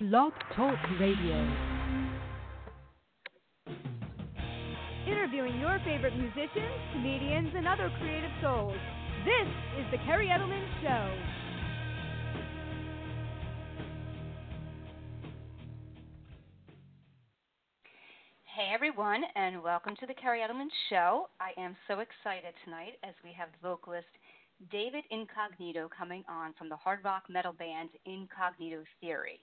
Blog Talk Radio. Interviewing your favorite musicians, comedians, and other creative souls. This is The Kerri Edelman Show. Hey everyone, and welcome to the Kerri Edelman Show. I am so excited tonight as we have vocalist David Incognito coming on from the hard rock metal band Incognito Theory.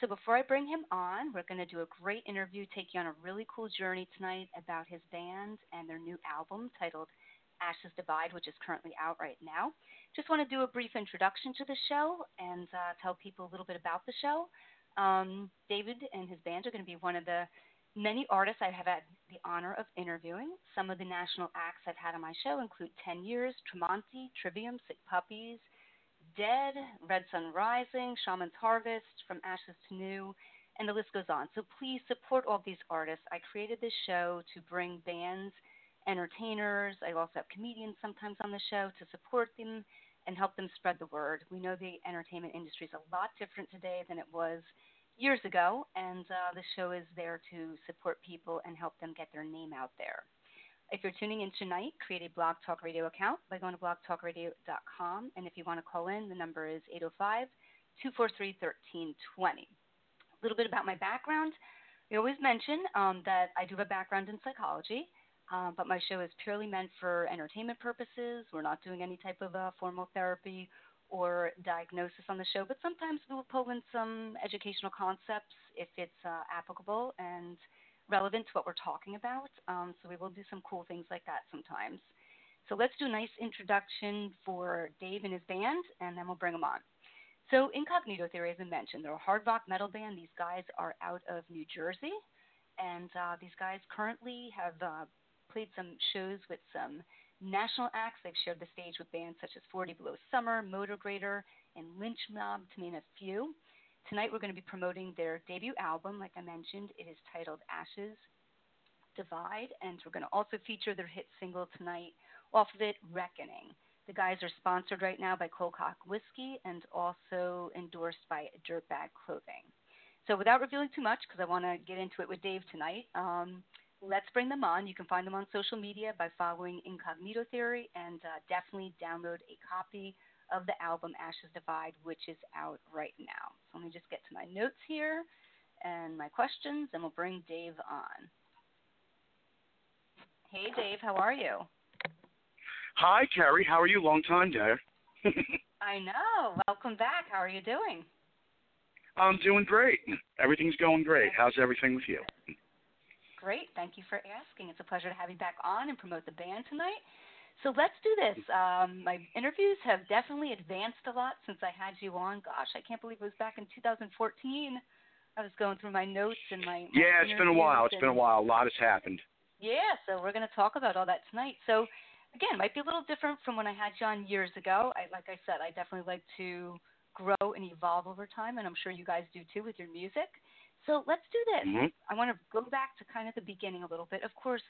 So before I bring him on, we're going to do a great interview, take you on a really cool journey tonight about his band and their new album titled Ashes Divide, which is currently out right now. Just want to do a brief introduction to the show and uh, tell people a little bit about the show. Um, David and his band are going to be one of the many artists I have had the honor of interviewing. Some of the national acts I've had on my show include 10 Years, Tremonti, Trivium, Sick Puppies, Dead, Red Sun Rising, Shaman's Harvest, From Ashes to New, and the list goes on. So please support all these artists. I created this show to bring bands, entertainers, I also have comedians sometimes on the show to support them and help them spread the word. We know the entertainment industry is a lot different today than it was years ago, and uh, the show is there to support people and help them get their name out there. If you're tuning in tonight, create a Blog Talk Radio account by going to blogtalkradio.com. And if you want to call in, the number is 805 243 1320. A little bit about my background. We always mention um, that I do have a background in psychology, um, but my show is purely meant for entertainment purposes. We're not doing any type of uh, formal therapy or diagnosis on the show, but sometimes we will pull in some educational concepts if it's uh, applicable and relevant to what we're talking about. Um, so we will do some cool things like that sometimes. So let's do a nice introduction for Dave and his band, and then we'll bring them on. So Incognito Theory, as I mentioned, they're a hard rock metal band. These guys are out of New Jersey, and uh, these guys currently have uh, played some shows with some national acts. They've shared the stage with bands such as 40 Below Summer, Motograter, and Lynch Mob, to name a few. Tonight we're going to be promoting their debut album, like I mentioned. It is titled Ashes Divide, and we're going to also feature their hit single tonight off of it, Reckoning. The guys are sponsored right now by Cold Cock Whiskey and also endorsed by Dirtbag Clothing. So without revealing too much, because I want to get into it with Dave tonight, um, let's bring them on. You can find them on social media by following Incognito Theory and uh, definitely download a copy of the album Ashes Divide, which is out right now. So let me just get to my notes here and my questions, and we'll bring Dave on. Hey, Dave, how are you? Hi, Kerri. How are you? Long time, dear. I know. Welcome back. How are you doing? I'm doing great. Everything's going great. How's everything with you? Great. Thank you for asking. It's a pleasure to have you back on and promote the band tonight. So let's do this. Um, my interviews have definitely advanced a lot since I had you on. Gosh, I can't believe it was back in 2014. I was going through my notes and my. my yeah, it's been a while. It's and, been a while. A lot has happened. Yeah, so we're going to talk about all that tonight. So again, it might be a little different from when I had you on years ago. I, like I said, I definitely like to grow and evolve over time, and I'm sure you guys do too with your music. So let's do this. Mm-hmm. I want to go back to kind of the beginning a little bit. Of course,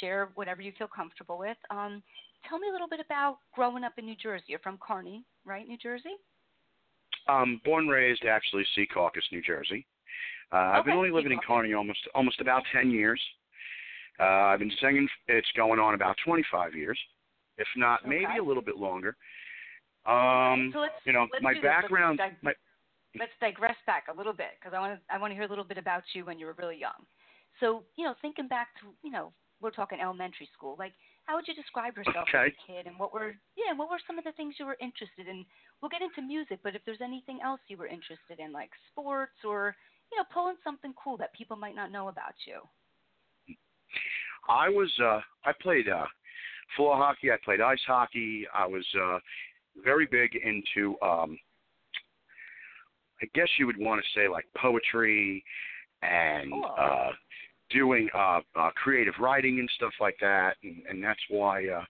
share whatever you feel comfortable with. Um, tell me a little bit about growing up in New Jersey. You're from Kearny, right? New Jersey? Um, born raised actually Secaucus, New Jersey. Uh, okay, I've been only living in Kearny almost almost about ten years. Uh, I've been singing. It's going on about 25 years, if not okay. maybe a little bit longer. Um, so let's, you know, let's my background. Let's, my, let's digress back a little bit because I want to I want to hear a little bit about you when you were really young. So you know, thinking back to you know, we're talking elementary school. Like, how would you describe yourself okay. as a kid, and what were yeah, what were some of the things you were interested in? We'll get into music, but if there's anything else you were interested in, like sports or you know, pulling something cool that people might not know about you. I was uh I played uh floor hockey, I played ice hockey, I was uh very big into um I guess you would want to say like poetry and Cool. uh doing uh, uh creative writing and stuff like that and, and that's why uh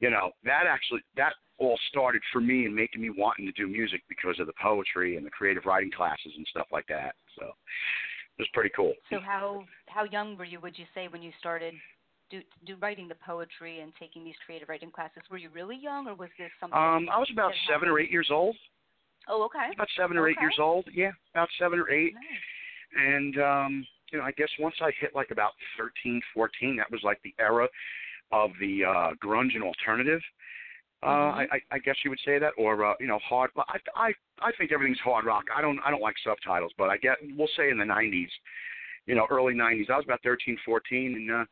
you know that actually that all started for me and making me wanting to do music because of the poetry and the creative writing classes and stuff like that so it was pretty cool So how how young were you? Would you say when you started do do writing the poetry and taking these creative writing classes? Were you really young, or was this something? um I was about seven or eight years old Oh, okay. About seven or eight years old. Yeah, about seven or eight. Nice. And um, you know, I guess once I hit like about thirteen, fourteen, that was like the era of the uh grunge and alternative. Uh, Mhm. I, I, I guess you would say that, or uh, you know, hard. I, I, I think everything's hard rock. I don't, I don't like subtitles, but I get, we'll say in the '90s, you know, early '90s. I was about 13, 14, and uh,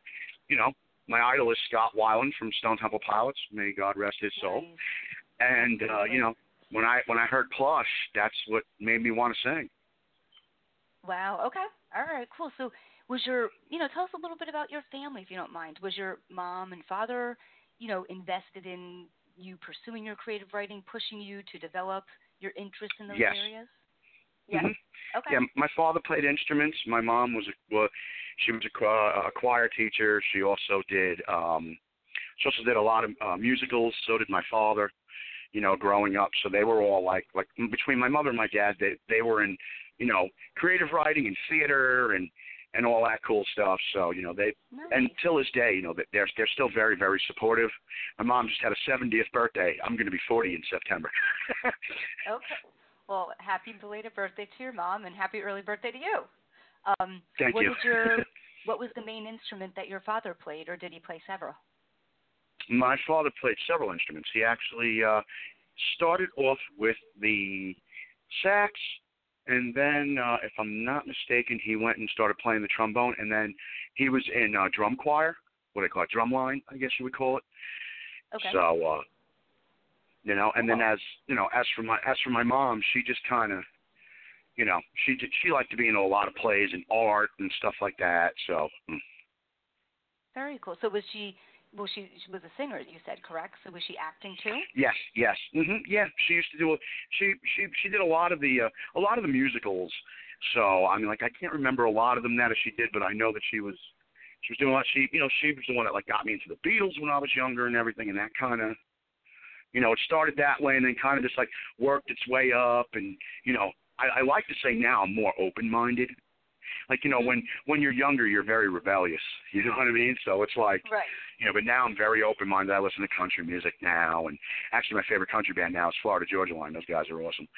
you know, my idol is Scott Weiland from Stone Temple Pilots. May God rest his soul. Nice. And uh, you know, when I when I heard Plush, that's what made me want to sing. Wow. Okay. All right. Cool. So, was your, you know, tell us a little bit about your family, if you don't mind. Was your mom and father, you know, invested in you pursuing your creative writing, pushing you to develop your interest in those Yes. areas? Yeah. Mhm. Okay. Yeah, my father played instruments. My mom was a well, she was a, a choir teacher. She also did um she also did a lot of uh, musicals. So did my father. You know, growing up, so they were all like like between my mother and my dad, they they were in you know creative writing and theater and and all that cool stuff. So you know they Nice. and till this day, you know that they're they're still very very supportive. My mom just had a 70th birthday. I'm going to be 40 in September. Okay. Well, happy belated birthday to your mom, and happy early birthday to you. Um, Thank what you. Did your, what was the main instrument that your father played, or did he play several? My father played several instruments. He actually uh, started off with the sax, and then, uh, if I'm not mistaken, he went and started playing the trombone, and then he was in uh, drum choir, what they call it, drum line, I guess you would call it. Okay. So, uh, you know, and then as you know, as for my as for my mom, she just kind of, you know, she did, she liked to be in a lot of plays and art and stuff like that. So, mm. Very cool. So was she? Well, she she was a singer. You said correct. So was she acting too? Yes, yes. Mhm. Yeah, she used to do a she she she did a lot of the uh, a lot of the musicals. So, I mean like I can't remember a lot of them now that she did, but I know that she was she was doing a lot she you know, she was the one that like got me into the Beatles when I was younger and everything and that kind of you know, it started that way and then kind of just like worked its way up and you know, I, I like to say now I'm more open minded. Like, you know, when when you're younger you're very rebellious. You know what I mean? So it's like Right. you know, but now I'm very open minded. I listen to country music now, and actually my favorite country band now is Florida Georgia Line. Those guys are awesome.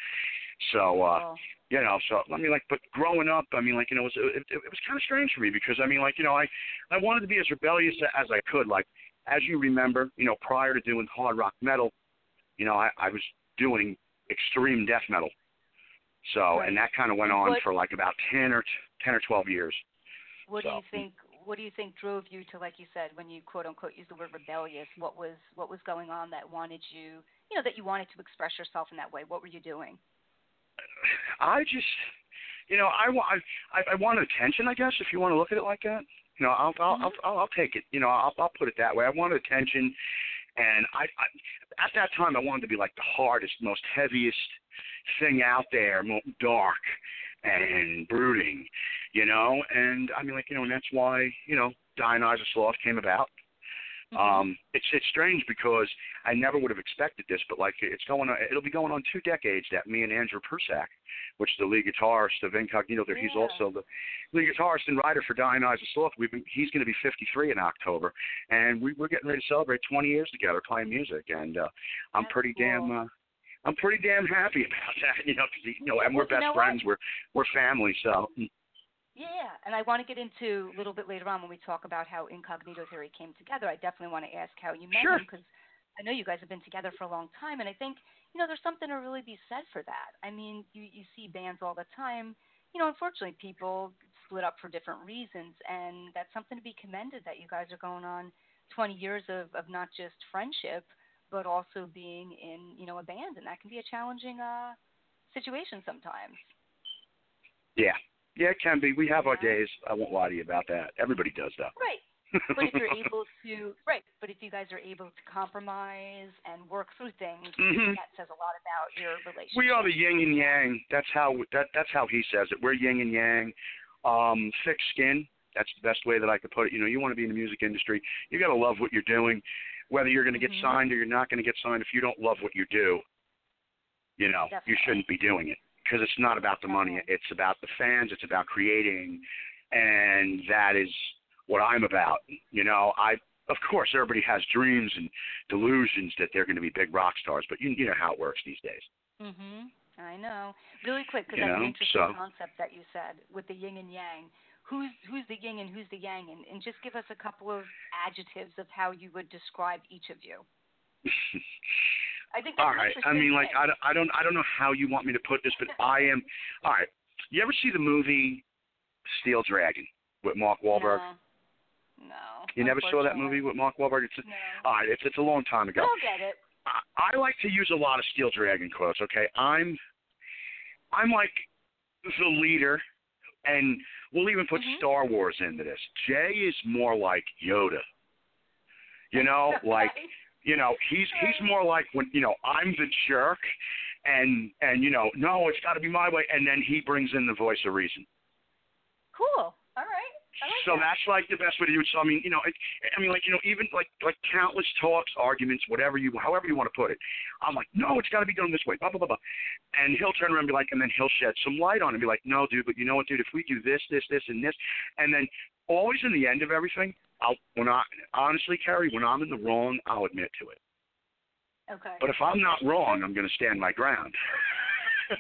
So, uh, Cool. you know, so I mean, like, but growing up, I mean, like, you know, it was it, it was kind of strange for me because I mean, like, you know, I I wanted to be as rebellious as I could. Like, as you remember, you know, prior to doing hard rock metal, you know, I, I was doing extreme death metal. So, Right. and that kind of went on What- for like about ten or ten or twelve years. What do you think? What do you think drove you to, like you said, when you quote unquote use the word rebellious? What was what was going on that wanted you, you know, that you wanted to express yourself in that way? What were you doing? I just, you know, I want, I, I want attention. I guess if you want to look at it like that, you know, I'll, I'll, I'll, I'll, I'll take it. You know, I'll, I'll put it that way. I wanted attention, and I, I, at that time, I wanted to be like the hardest, most heaviest thing out there, dark and brooding, you know. And I mean, like, you know, and that's why, you know, Dionysus Lost came about. Um, it's it's strange because I never would have expected this, but like it's going on, it'll be going on two decades that me and Andrew Prussack, which is the lead guitarist of Incognito, there he's also the lead guitarist and writer for Dionysus Lost. We've been, he's going to be 53 in October, and we, we're getting ready to celebrate 20 years together playing music, and uh, I'm That's pretty cool. damn. Uh, I'm pretty damn happy about that, you know, 'cause he- you know, and we're Well, you best know what? friends. We're we're family, so mm, Yeah, and I want to get into a little bit later on when we talk about how Incognito Theory came together. I definitely want to ask how you met Sure. him because I know you guys have been together for a long time, and I think you know there's something to really be said for that. I mean, you you see bands all the time. You know, unfortunately, people split up for different reasons, and that's something to be commended that you guys are going on 20 years of of not just friendship, but also being in you know a band, and that can be a challenging uh situation sometimes. yeah, yeah, it can be. We have our days. I won't lie to you about that. Everybody does that. Right. but if you're able to right but if you guys are able to compromise and work through things Mhm. that says a lot about your relationship We are the yin and yang. That's how that that's how he says it. We're yin and yang. Um, thick skin. That's the best way that I could put it. You know, you want to be in the music industry. You got to love what you're doing, whether you're going to get Mhm. signed or you're not going to get signed. If you don't love what you do, you know, you shouldn't be doing it because it's not about the money. Definitely. It's about the fans. It's about creating, and that is what I'm about. You know, I of course everybody has dreams and delusions that they're going to be big rock stars, but you you know how it works these days. mhm I know. Really quick, because that's know, an interesting so- concept that you said with the yin and yang. Who's who's the yin and who's the yang, and, and just give us a couple of adjectives of how you would describe each of you. I think all right. I mean, like. I don't, I don't, I don't know how you want me to put this, but I am. All right. You ever see the movie Steel Dragon with Mark Wahlberg? No. no You never saw that movie with Mark Wahlberg? It's No. all right. It's it's a long time ago. I'll get it. I, I like to use a lot of Steel Dragon quotes. Okay, I'm I'm like the leader, and we'll even put Mhm. Star Wars into this. Jay is more like Yoda. You know, like you know, he's he's more like when you know I'm the jerk, and and you know, no, it's got to be my way, and then he brings in the voice of reason. Cool. All right. I like So that. that's like the best way to do it. So I mean, you know, it, I mean, like you know, even like like countless talks, arguments, whatever you, however you want to put it. I'm like, no, it's got to be done this way, blah blah blah blah. And he'll turn around and be like, and then he'll shed some light on it and be like, no, dude, but you know what, dude, if we do this, this, this, and this, and then always in the end of everything, I'll when I honestly, Kerri, when I'm in the wrong, I'll admit to it. Okay. But if I'm not wrong, I'm going to stand my ground.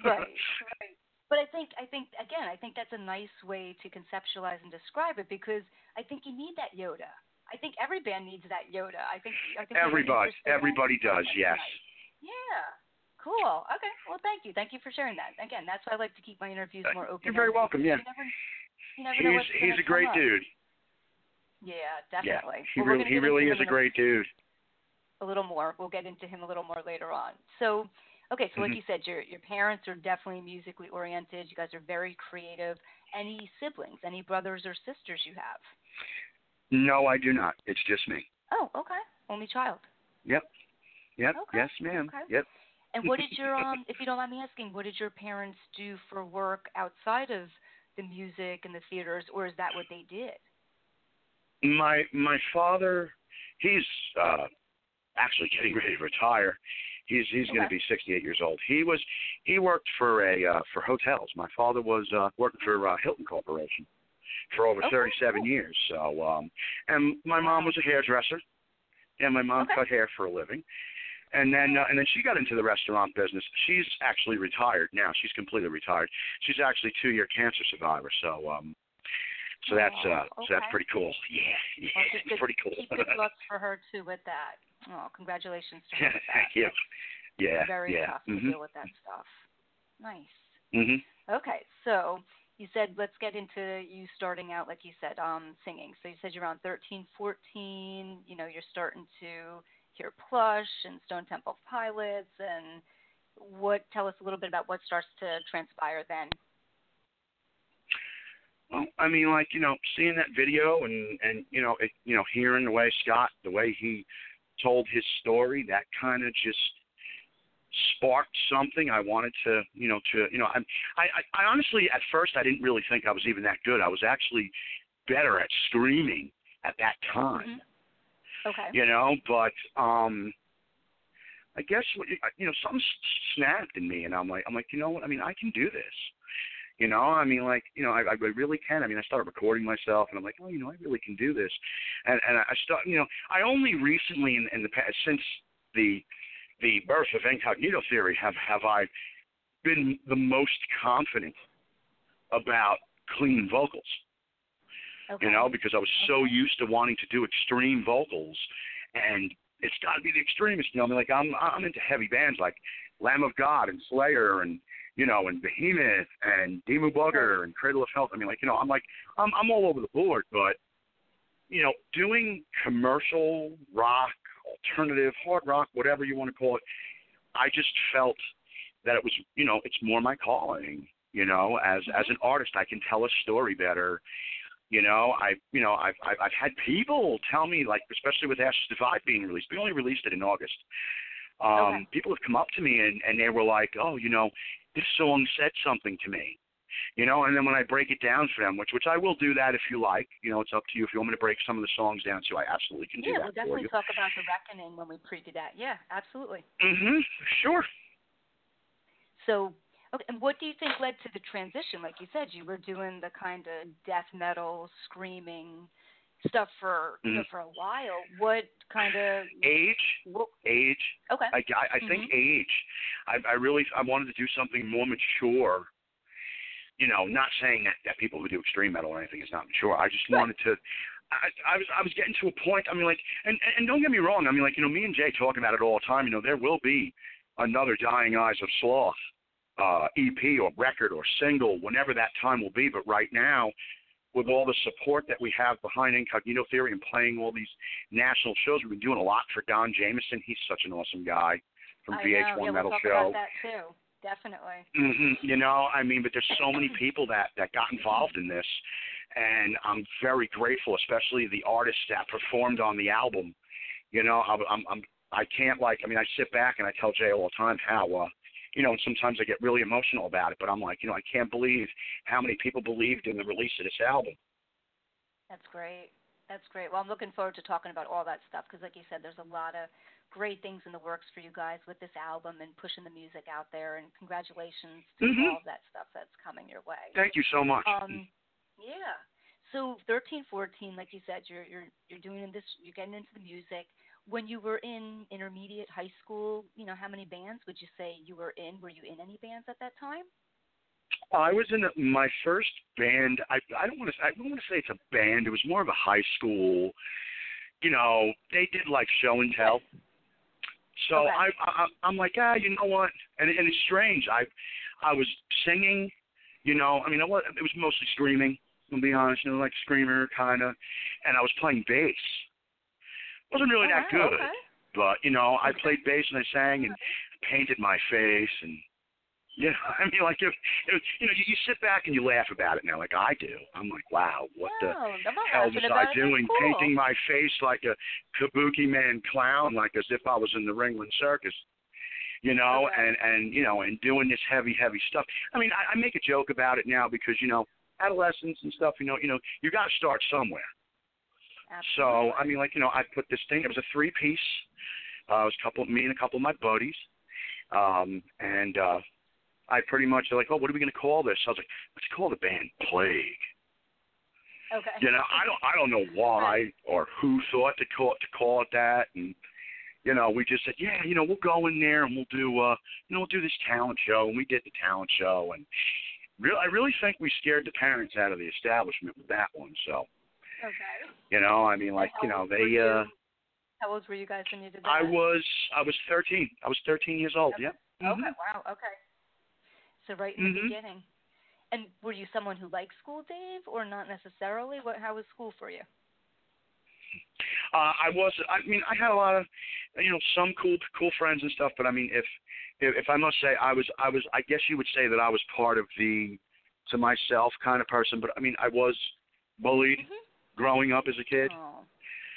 right, right. But I think I think again, I think that's a nice way to conceptualize and describe it because I think you need that Yoda. I think every band needs that Yoda. I think I think Everybody, interest in that. everybody does, yes. Yeah. Cool. Okay. Well, thank you. Thank you for sharing that. Again, that's why I like to keep my interviews more open. You're very welcome. Yeah, You never, you never he's he's a great up. dude. Yeah, definitely. Yeah, he Well, really he really is a great dude. a little more. We'll get into him a little more later on. So, okay, so like Mhm. you said, your your parents are definitely musically oriented. You guys are very creative. Any siblings? Any brothers or sisters you have? No, I do not. It's just me. Oh, okay. Only child. Yep. Yep. Okay, Yes, ma'am. okay. Yep. And what did your um, if you don't mind me asking, what did your parents do for work outside of the music and the theaters, or is that what they did? My my father, he's uh actually getting ready to retire. He's he's going to be 68 years old. He was he worked for a uh, for hotels. My father was uh, working for uh, Hilton Corporation for over Okay, 37 years. So um and my mom was a hairdresser. And my mom Okay. cut hair for a living. And then uh, and then she got into the restaurant business. She's actually retired now. She's completely retired. She's actually two year cancer survivor. So um so that's uh Oh, so that's pretty cool. Yeah, yeah, Well, it's good, pretty cool. Keep good luck for her too with that. Oh, congratulations to her. Thank you. Yeah, Very yeah. tough to Mhm. deal with that stuff. Nice. Mhm. Okay, so you said let's get into you starting out like you said um singing. So you said you're around 13, 14, you know, you're starting to hear Plush and Stone Temple Pilots and what tell us a little bit about what starts to transpire then. Well, I mean, like you know, seeing that video and and you know, it, you know, hearing the way Scott, the way he told his story, that kind of just sparked something. I wanted to, you know, to you know, I, I I honestly at first I didn't really think I was even that good. I was actually better at screaming at that time. Mhm. Okay. you know but um i guess you know something snapped in me and i'm like i'm like you know what i mean i can do this you know i mean like you know i i really can i mean i started recording myself and i'm like oh you know i really can do this and and i start you know i only recently in in the past since the the birth of incognito theory have have i been the most confident about clean vocals Okay. you know, because I was so Okay. used to wanting to do extreme vocals, and it's got to be the extremist. You know, I mean, like I'm I'm into heavy bands like Lamb of God and Slayer and you know and Behemoth and Dimmu Borgir and Cradle of Filth. I mean, like you know, I'm like I'm I'm all over the board, but you know, doing commercial rock, alternative, hard rock, whatever you want to call it, I just felt that it was you know it's more my calling. You know, as as an artist, I can tell a story better you know, I you know I've I've, I've had people tell me like, especially with Ashes Divide being released. We only released it in August. Um, Okay. People have come up to me and and they were like, oh, you know, this song said something to me. You know, and then when I break it down for them, which which I will do that if you like. You know, it's up to you if you want me to break some of the songs down too. I absolutely can do yeah, that we'll definitely talk about the reckoning when we preview that. Yeah, absolutely. Mhm. Sure. So, okay, and what do you think led to the transition? Like you said, you were doing the kind of death metal, screaming stuff for you know, Mhm. for a while. What kind of age, what, age. okay? I, I, I think Mhm. age. I, I really I wanted to do something more mature. You know, not saying that, that people who do extreme metal or anything is not mature. I just wanted to. I, I was I was getting to a point. I mean, like, and and don't get me wrong. I mean, like, you know, me and Jay talk about it all the time. You know, there will be another Dying Eyes of Sloth uh, EP or record or single whenever that time will be. But right now, with all the support that we have behind Incognito Theory and playing all these national shows, we've been doing a lot for Don Jameson. He's such an awesome guy from I VH1 know. Yeah, Metal we'll Show. about that too. Definitely. hmm You know, I mean, but there's so many people that that got involved in this, and I'm very grateful, especially the artists that performed on the album. You know, I'm I'm, I'm I can't like I mean I sit back and I tell Jay all the time how uh you know, and sometimes I get really emotional about it, but I'm like, you know, I can't believe how many people believed in the release of this album. That's great. That's great. Well, I'm looking forward to talking about all that stuff because, like you said, there's a lot of great things in the works for you guys with this album and pushing the music out there. And congratulations to Mhm. all of that stuff that's coming your way. Thank you so much. Um, yeah. So 13, 14, like you said, you're you're you're doing this. You're getting into the music. When you were in intermediate high school, you know, how many bands would you say you were in? Were you in any bands at that time? I was in my first band. I I don't want to I don't want to say it's a band. It was more of a high school. You know, they did like show and tell. So Okay. I, I I'm like ah, you know what? And and it's strange. I I was singing. You know, I mean, I was, it was mostly screaming. To be honest, you know, like screamer kind of, and I was playing bass. wasn't really that good, Okay. but you know, I played bass and I sang and painted my face and yeah, I mean, like if, if you know, you, you sit back and you laugh about it now, like I do. I'm like, wow, what the no, I'm hell was I doing? Cool. Painting my face like a kabuki man clown, like as if I was in the Ringling Circus. You know, Okay. and and you know, and doing this heavy, heavy stuff. I mean, I, I make a joke about it now because you know, adolescence and stuff. You know, you know, you got to start somewhere. Absolutely. So I mean, like you know, I put this thing. It was a three piece. Uh, it was a couple, me and a couple of my buddies, um, and uh, I pretty much like, oh, what are we going to call this? I was like, let's call the band Plague. okay. You know, I don't, I don't know why or who thought to call it to call it that, and you know, we just said, yeah, you know, we'll go in there and we'll do, uh, you know, we'll do this talent show, and we did the talent show, and real, I really think we scared the parents out of the establishment with that one. So, Okay. you know, I mean, like, you know, they. you? uh How old were you guys when you did that? I was I was 13. I was 13 years old. Okay. Yep. Okay. Mhm. Wow. Okay. So right in the Mhm. beginning. And were you someone who liked school, Dave, or not necessarily? What? How was school for you? Uh, I was. I mean, I had a lot of, you know, some cool cool friends and stuff. But I mean, if if, if I must say, I was I was. I guess you would say that I was part of the to myself kind of person. But I mean, I was bullied Mhm. growing up as a kid. Oh.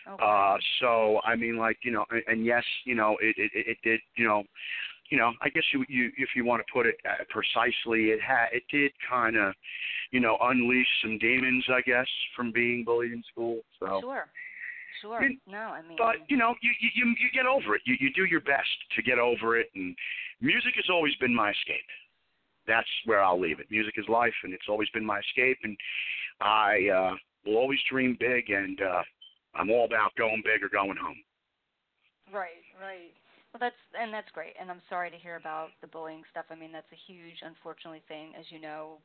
Okay. Uh, so I mean, like you know, and, and yes, you know, it, it it did, you know, you know, I guess you you if you want to put it uh, precisely, it had it did kind of, you know, unleash some demons, I guess, from being bullied in school. So, Sure. Sure. No, I mean. but you know, you you you you get over it. You you do your best to get over it, and music has always been my escape. That's where I'll leave it. Music is life, and it's always been my escape, and I uh, will always dream big, and uh, I'm all about going big or going home. Right, right. Well, that's and that's great. And I'm sorry to hear about the bullying stuff. I mean, that's a huge, unfortunately, thing, as you know,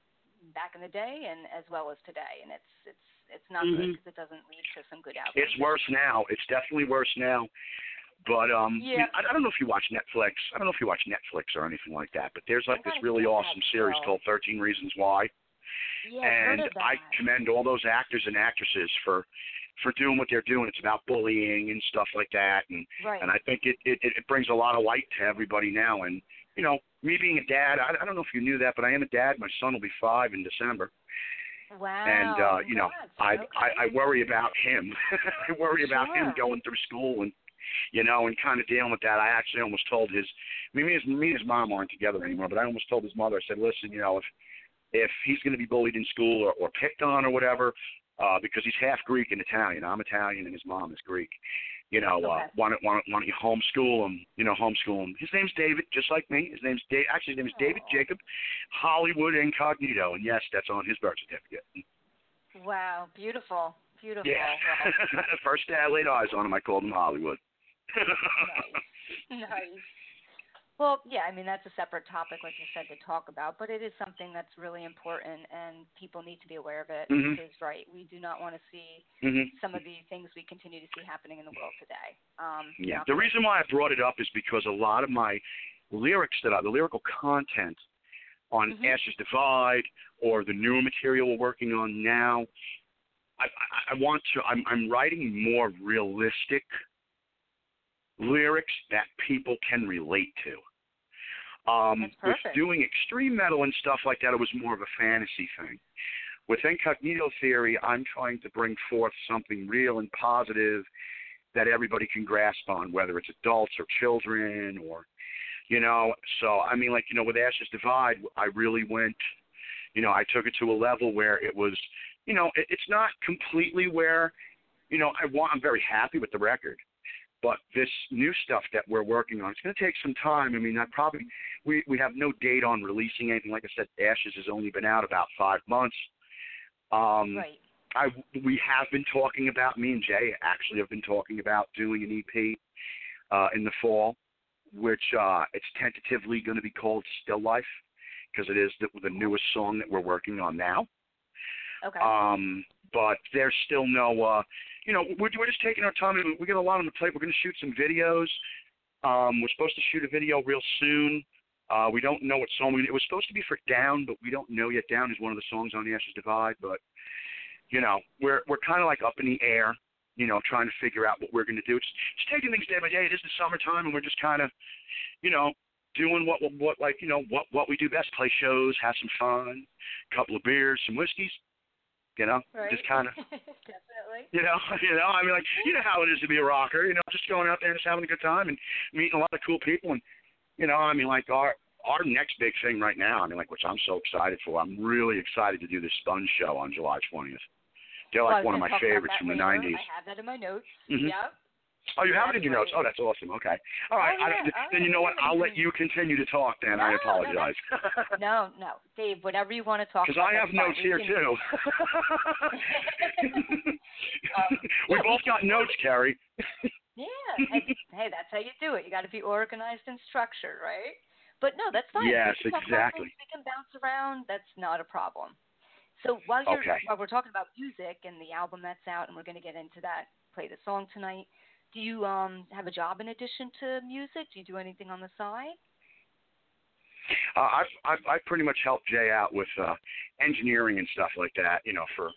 back in the day and as well as today. And it's it's it's not good Mhm. because it doesn't lead to some good outcomes. It's worse now. It's definitely worse now. But um, Yeah. I, I don't know if you watch Netflix. I don't know if you watch Netflix or anything like that. But there's like this really awesome series show. called Thirteen Reasons Why, Yeah, and. I commend all those actors and actresses for for doing what they're doing. It's about bullying and stuff like that, and right. and I think it it it brings a lot of light to everybody now. And you know, me being a dad, I, I don't know if you knew that, but I am a dad. My son will be five in December. wow. and uh you know. I, okay. I i worry about him i worry about him going through school and you know and kind of dealing with that i actually almost told his I mean, me and his me and his mom aren't together anymore but i almost told his mother i said listen you know if if he's going to be bullied in school or, or picked on or whatever uh because he's half greek and italian i'm italian and his mom is greek you know uh Okay. why don't why don't, why don't you homeschool him you know homeschool him his name's david just like me his name's dave actually his name is david jacob hollywood incognito and yes that's on his birth certificate Wow, beautiful, Beautiful. Yeah. Well, First day I laid eyes on him, I called him Hollywood. nice. nice. Well, yeah, I mean that's a separate topic, like you said, to talk about, but it is something that's really important, and people need to be aware of it. Mhm. Because, right, we do not want to see hmm some of the things we continue to see happening in the world today. Um, Yeah. The reason why I brought it up is because a lot of my lyrics that I, the lyrical content on Mhm. Ashes Divide or the newer material we're working on now, I, I, I want to. I'm, I'm writing more realistic lyrics that people can relate to. Um, with doing extreme metal and stuff like that, it was more of a fantasy thing. With Incognito Theory, I'm trying to bring forth something real and positive that everybody can grasp on, whether it's adults or children or, you know. So, I mean, like, you know, with Ashes Divide, I really went, you know, I took it to a level where it was, you know, it, it's not completely where, you know, I want, I'm very happy with the record. But this new stuff that we're working on, it's going to take some time. I mean, I probably we we have no date on releasing anything. Like I said, Ashes has only been out about five months. Um, right. I we have been talking about me and Jay actually have been talking about doing an EP uh, in the fall, which uh, it's tentatively going to be called Still Life because it is the, the newest song that we're working on now. Okay. Um, but there's still no, uh, you know, we're, we're just taking our time. We got a lot on the plate. We're going to shoot some videos. Um, we're supposed to shoot a video real soon. Uh, we don't know what song. It was supposed to be for Down, but we don't know yet. Down is one of the songs on the Ashes Divide, but you know, we're we're kind of like up in the air. You know, trying to figure out what we're going to do. It's just taking things day by day. It is the summertime, and we're just kind of, you know, doing what what like you know what what we do best: play shows, have some fun, couple of beers, some whiskeys. You know, right. just kind of Definitely. you know, you know. I mean, like you know how it is to be a rocker. You know, just going out there and just having a good time and meeting a lot of cool people. And you know, I mean, like our our next big thing right now. I mean, like which I'm so excited for. I'm really excited to do this Sponge show on July 20th. They're like was one of my favorites from the later. 90s. I have that in my notes. Mhm. Yep. Oh, you have it in your notes. Oh, that's awesome. Okay. All right. Oh, yeah. Oh, then you know what? I'll let you continue to talk. Then I No, no, apologize. No, no, Dave. Whatever you want to talk Because. I have fine. notes here too. Um, we yeah, both we got notes, Kerri. Yeah. and, hey, that's how you do it. You got to be organized and structured, right? But no, that's fine. Yes, we can talk about exactly. things, We can bounce around. That's not a problem. So while you're Okay. while we're talking about music and the album that's out, and we're going to get into that, play the song tonight. Do you um have a job in addition to music? Do you do anything on the side? Uh, I've, I've I've pretty much helped Jay out with uh, engineering and stuff like that. You know, for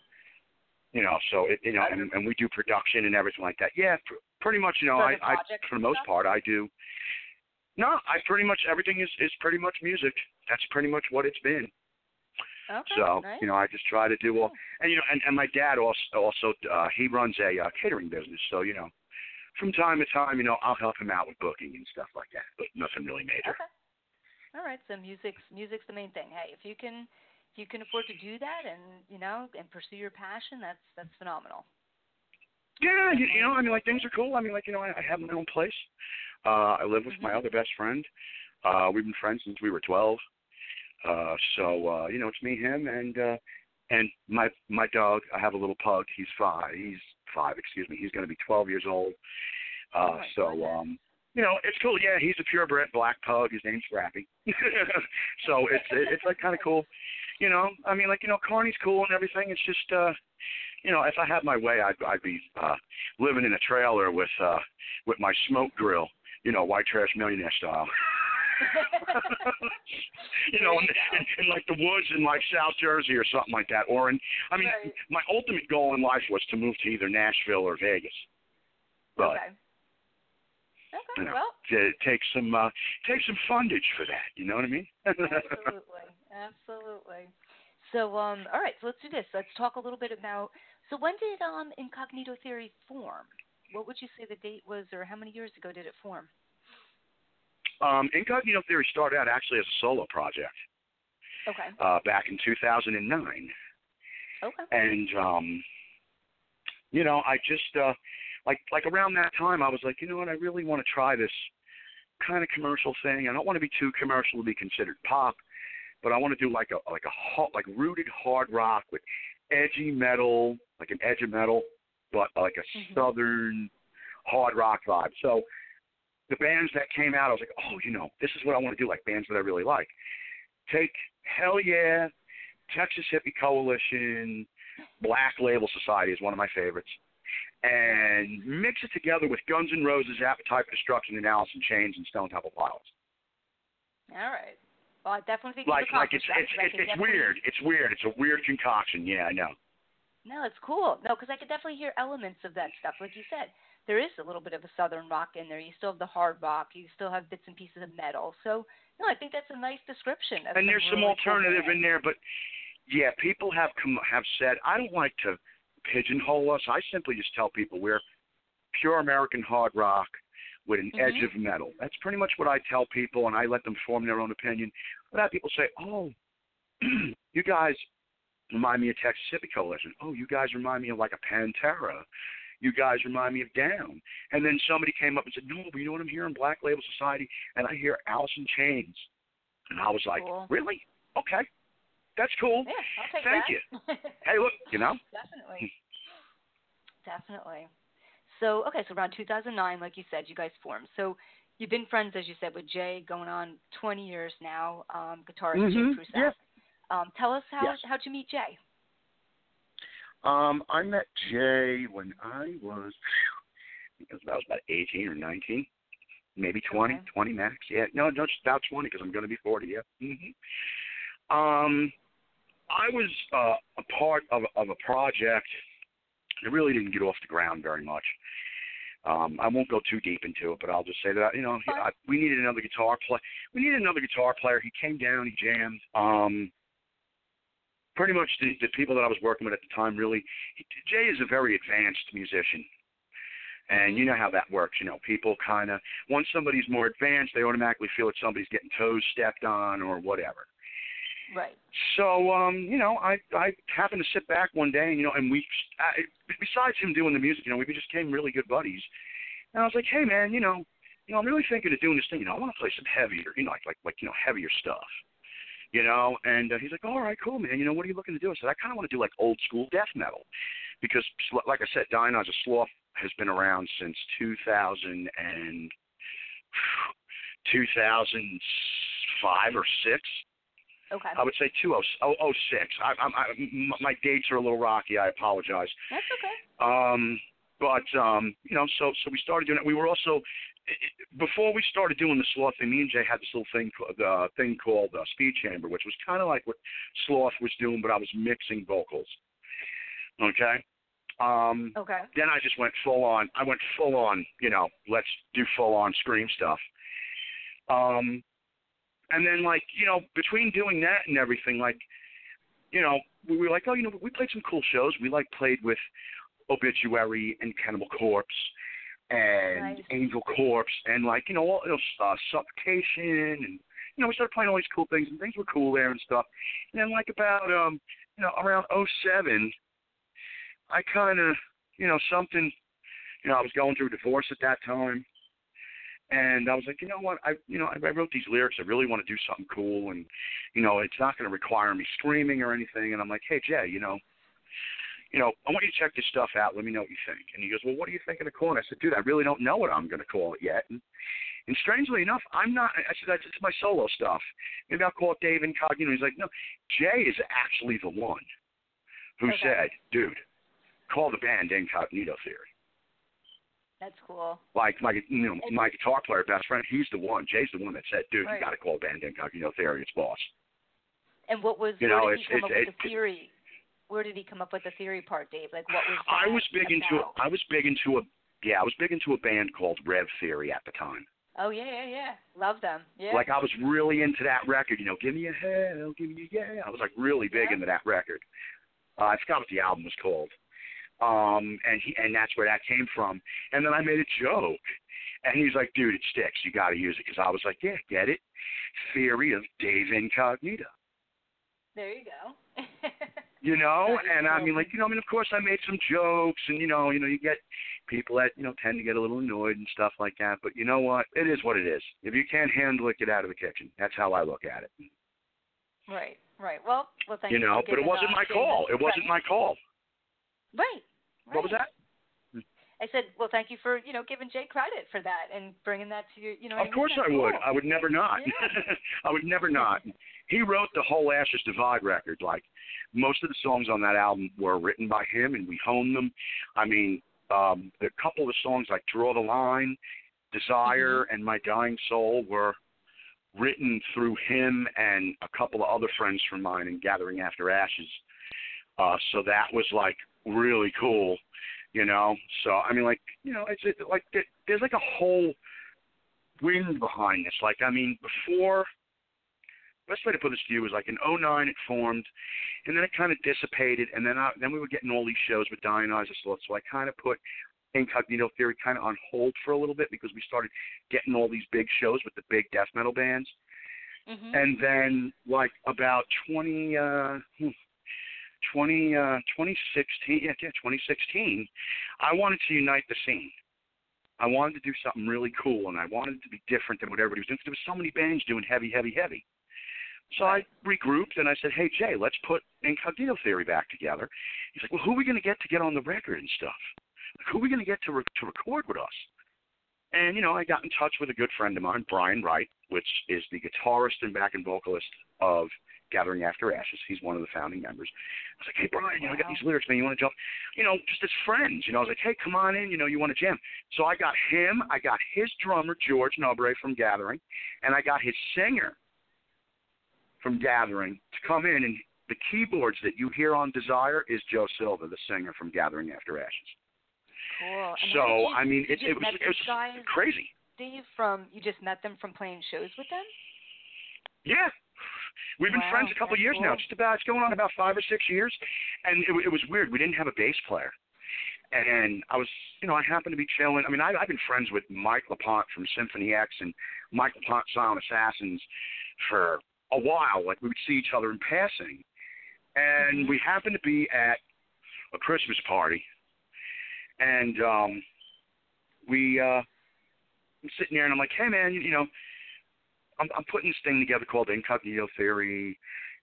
you know, so it, you know, and, and we do production and everything like that. Yeah, pr- pretty much. You know, I, I for the most stuff? part I do. No, I pretty much everything is is pretty much music. That's pretty much what it's been. Okay. So nice. you know, I just try to do all, and you know, and, and my dad also also uh, he runs a uh, catering business. So you know, from time to time, you know, I'll help him out with booking and stuff like that, but nothing really major. Okay. All right. So music's music's the main thing. Hey, if you can if you can afford to do that and you know and pursue your passion, that's that's phenomenal. Yeah, you, you know, I mean, like things are cool. I mean, like you know, I, I have my own place. Uh, I live with my Mhm. other best friend. Uh, we've been friends since we were twelve. Uh, so uh, you know, it's me, him, and uh, and my my dog. I have a little pug. He's five. He's five. Excuse me. He's going to be twelve years old. Uh, Oh so um, you know, it's cool. Yeah, he's a purebred black pug. His name's Rappy. so it's it's like kind of cool. You know, I mean, like you know, Kearny's cool and everything. It's just uh, you know, if I had my way, I'd I'd be uh, living in a trailer with uh, with my smoke grill. You know, white trash millionaire style. you know, in, in, in like the woods in like South Jersey or something like that. Or in, I mean, Right. my ultimate goal in life was to move to either Nashville or Vegas. But okay. Okay. you know, Well, to take some uh, take some fundage for that. You know what I mean? absolutely, absolutely. So, um, all right. So let's do this. Let's talk a little bit about. So when did um Incognito Theory form? What would you say the date was, or how many years ago did it form? Um, Incognito Theory started out actually as a solo project Okay. uh, back in 2009. Okay. and um you know i just uh like like around that time i was like you know what i really want to try this kind of commercial thing i don't want to be too commercial to be considered pop but i want to do like a like a hot like rooted hard rock with edgy metal like an edge of metal, but like a Mhm. southern hard rock vibe. So the bands that came out, I was like, oh, you know, this is what I want to do, like bands that I really like. Take Hell Yeah, Texas Hippie Coalition, Black Label Society is one of my favorites, and mix it together with Guns N' Roses, Appetite for Destruction, and Alice in Chains and Stone Temple Pilots. All right. Well, I definitely think Like, like it's it's that, 'cause I it's, it's definitely- weird. It's weird. It's a weird concoction. Yeah, I know. No, it's cool. No, because I could definitely hear elements of that stuff. Like you said, there is a little bit of a southern rock in there. You still have the hard rock. You still have bits and pieces of metal. So, no, I think that's a nice description. Of and there's some really alternative bands. in there, but yeah, people have come have said I don't like to pigeonhole us. I simply just tell people we're pure American hard rock with an edge Mhm. of metal. That's pretty much what I tell people, and I let them form their own opinion. But I have people say, "Oh, you guys remind me of Texas Hippie Coalition. Oh, you guys remind me of like a Pantera. You guys remind me of Down." And then somebody came up and said, "No, but you know what I'm hearing? Black Label Society, and I hear Alice in Chains." And I was like, Cool. "Really? Okay, that's cool. Yeah, I'll take Thank that. you. Hey, look, you know." Definitely. Definitely. So, okay, so around 2009, like you said, you guys formed. So, you've been friends, as you said, with Jay going on 20 years now, um, guitarist Mhm, Jay Prussack. yeah. Um, tell us how Yes. how'd you meet Jay? Um, I met Jay when I was, I think was about, I was about 18 or 19, maybe 20, Okay. 20 max. Yeah, no, no, just about 20 because I'm going to be 40. Yeah. hmm Um, I was uh, a part of of a project that really didn't get off the ground very much. Um, I won't go too deep into it, but I'll just say that you know I, we needed another guitar play. We needed another guitar player. He came down, he jammed. Um, pretty much the, the people that I was working with at the time really. Jay is a very advanced musician, and you know how that works. You know, people kind of once somebody's more advanced, they automatically feel that somebody's getting toes stepped on or whatever. Right. So, um, you know, I I happened to sit back one day, and you know, and we, I, besides him doing the music, you know, we just became really good buddies. And I was like, hey, man, you know, you know, I'm really thinking of doing this thing. You know, I want to play some heavier, you know, like like like you know, heavier stuff. You know, and uh, he's like, all right, cool, man. You know, what are you looking to do? I said, I kind of want to do like old school death metal, because like I said, Dying Eyes of Sloth has been around since 2000 and 2005 or six. Okay. I would say 2006. I, I, I, my dates are a little rocky. I apologize. That's okay. Um, but um, you know, so so we started doing it. We were also before we started doing the sloth thing. Me and Jay had this little thing the uh, thing called uh, Speed Chamber, which was kind of like what Sloth was doing, but I was mixing vocals. Okay. Um, Okay. then I just went full on. I went full on. You know, let's do full on scream stuff. Um, and then like you know, between doing that and everything, like you know, we were like, oh, you know, we played some cool shows. We like played with Obituary and Cannibal Corpse and Nice. Angel Corpse and like you know, all, you know uh, Suffocation and you know, we started playing all these cool things and things were cool there and stuff. And then like about um, you know, around '07, I kind of, you know, something, you know, I was going through a divorce at that time. And I was like, you know what? I, you know, I, I wrote these lyrics. I really want to do something cool, and you know, it's not going to require me screaming or anything. And I'm like, hey Jay, you know, you know, I want you to check this stuff out. Let me know what you think. And he goes, well, what are you thinking of calling? it? I said, dude, I really don't know what I'm going to call it yet. And, and strangely enough, I'm not. I said, that's it's my solo stuff. Maybe I'll call it Dave Incognito. He's like, no, Jay is actually the one who Okay. said, dude, call the band Incognito Theory. That's cool. Like my, you know, my guitar player best friend, he's the one. Jay's the one that said, dude, Right. you got to call the band Incognito Theory. It's boss. And what was You know, did he it's- up it's- with the it's- theory? Where did he come up with the theory part, Dave? Like what was I was big into? I was big into a yeah, I was big into a band called Rev Theory at the time. Oh yeah, yeah, yeah. Love them. Yeah. Like I was really into that record, you know, give me a hell, give me a yeah. I was like really big Yeah. into that record. Uh, I forgot what the album was called. Um, and he and that's where that came from. And then I made a joke, and he's like, "Dude, it sticks. You got to use it." Because I was like, "Yeah, get it? Theory of Dave Incognito." there you go. you know and i mean like you know i mean of course i made some jokes and you know you know you get people that you know tend to get a little annoyed and stuff like that but you know what it is what it is if you can't handle it get out of the kitchen that's how i look at it right, right. Well, well, thank you you. know but it wasn't my call it wasn't my call Right. right. What was that? I said, well, thank you for you know giving Jay credit for that and bringing that to you. you know. Of course I cool. would. I would never not. Yeah. I would never not. He wrote the whole Ashes Divide record. Like most of the songs on that album were written by him, and we honed them. I mean, um, a couple of the songs like "Draw the Line," "Desire," Mm-hmm. and "My Dying Soul" were written through him and a couple of other friends from mine in Gathering After Ashes. Uh, so that was like really cool, you know. So I mean, like you know, it's it, like there- there's like a whole wind behind this. Like I mean, before best way to put this to you is like in '09 it formed, and then it kind of dissipated, and then I, then we were getting all these shows with Dionysus Lord, so I kind of put Incognito Theory kind of on hold for a little bit because we started getting all these big shows with the big death metal bands, Mhm. and then like about 20 uh hmm, 20 uh 2016 yeah, yeah 2016 I wanted to unite the scene. I wanted to do something really cool and I wanted it to be different than what everybody was doing there was so many bands doing heavy heavy heavy. So I regrouped and I said, "Hey Jay, let's put Incognito Theory back together." He's like, "Well, who are we going to get to get on the record and stuff? Like, who are we going to get to re- to record with us?" And you know, I got in touch with a good friend of mine, Brian Wright, which is the guitarist and backing vocalist of Gathering After Ashes. He's one of the founding members. I was like, "Hey Brian, you know, I got these lyrics, man. You want to jump?" You know, just as friends. You know, I was like, "Hey, come on in. You know, you want to jam?" So I got him. I got his drummer George Nobre from Gathering, and I got his singer from Gathering to come in and the keyboards that you hear on Desire is Joe Silva, the singer from Gathering After Ashes. Cool. And so you, I mean, it, it was it was crazy. Steve, from you just met them from playing shows with them. Yeah, we've been Wow, friends a couple years now. cool. Just about it's going on about five or six years, and it, it was weird. We didn't have a bass player, and I was, you know, I happened to be chilling. I mean, I, I've been friends with Mike LePond from Symphony X and Mike LePond Silent Assassins for a while. Like we would see each other in passing, and we happened to be at a Christmas party, and um, we uh, I'm sitting there and I'm like, hey man, you, you know, I'm, I'm putting this thing together called Incognito Theory,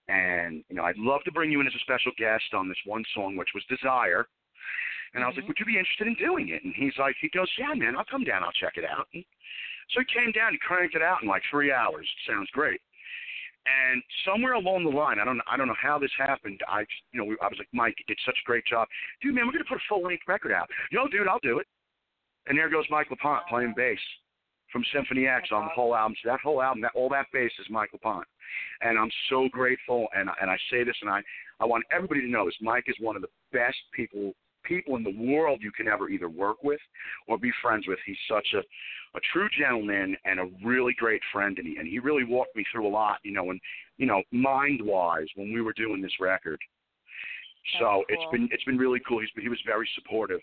and you know, I'd love to bring you in as a special guest on this one song, which was Desire. And I was like, Mhm. would you be interested in doing it? And he's like, he goes, yeah, man, I'll come down, I'll check it out. And so he came down, he cranked it out in like three hours. It sounds great. And somewhere along the line, I don't, I don't know how this happened. I, you know, I was like, Mike, you did such a great job, dude, man. We're gonna put a full length record out. Yo, dude, I'll do it. And there goes Mike LePond playing bass from Symphony X on the whole album. So that whole album, that all that bass is Mike LePond. And I'm so grateful. And and I say this, and I I want everybody to know this. Mike is one of the best people people in the world you can ever either work with or be friends with. He's such a a true gentleman and a really great friend, and he and he really walked me through a lot. You know, and you know, mind wise when we were doing this record. So That's it's cool. been it's been really cool. He's he was very supportive,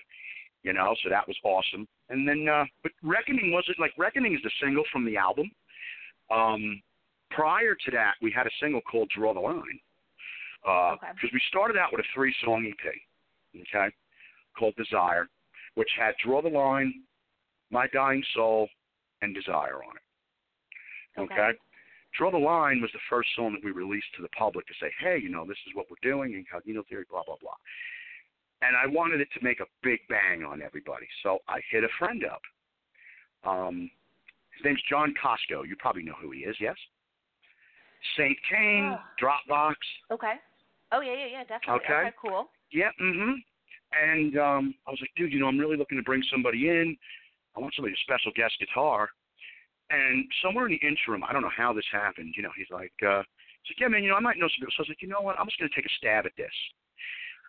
you know. So that was awesome. And then, uh but Reckoning was it like Reckoning is the single from the album. Um, prior to that, we had a single called Draw the Line. Because Okay. we started out with a three song EP, okay, called Desire, which had Draw the Line, My Dying Soul, and Desire on it. Okay. okay? Draw the Line was the first song that we released to the public to say, hey, you know, this is what we're doing, Incognito Theory, blah, blah, blah. And I wanted it to make a big bang on everybody. So I hit a friend up. Um, his name's John Kosco. You probably know who he is, yes? St. Kane, Oh. Dropbox. Okay. Oh yeah, yeah, yeah, definitely. Okay. cool. Yeah, mm-hmm. And um, I was like, dude, you know, I'm really looking to bring somebody in. I want somebody a special guest guitar. And somewhere in the interim, I don't know how this happened. You know, he's like, uh, he's like, yeah, man, you know, I might know some people. So I was like, you know what? I'm just going to take a stab at this.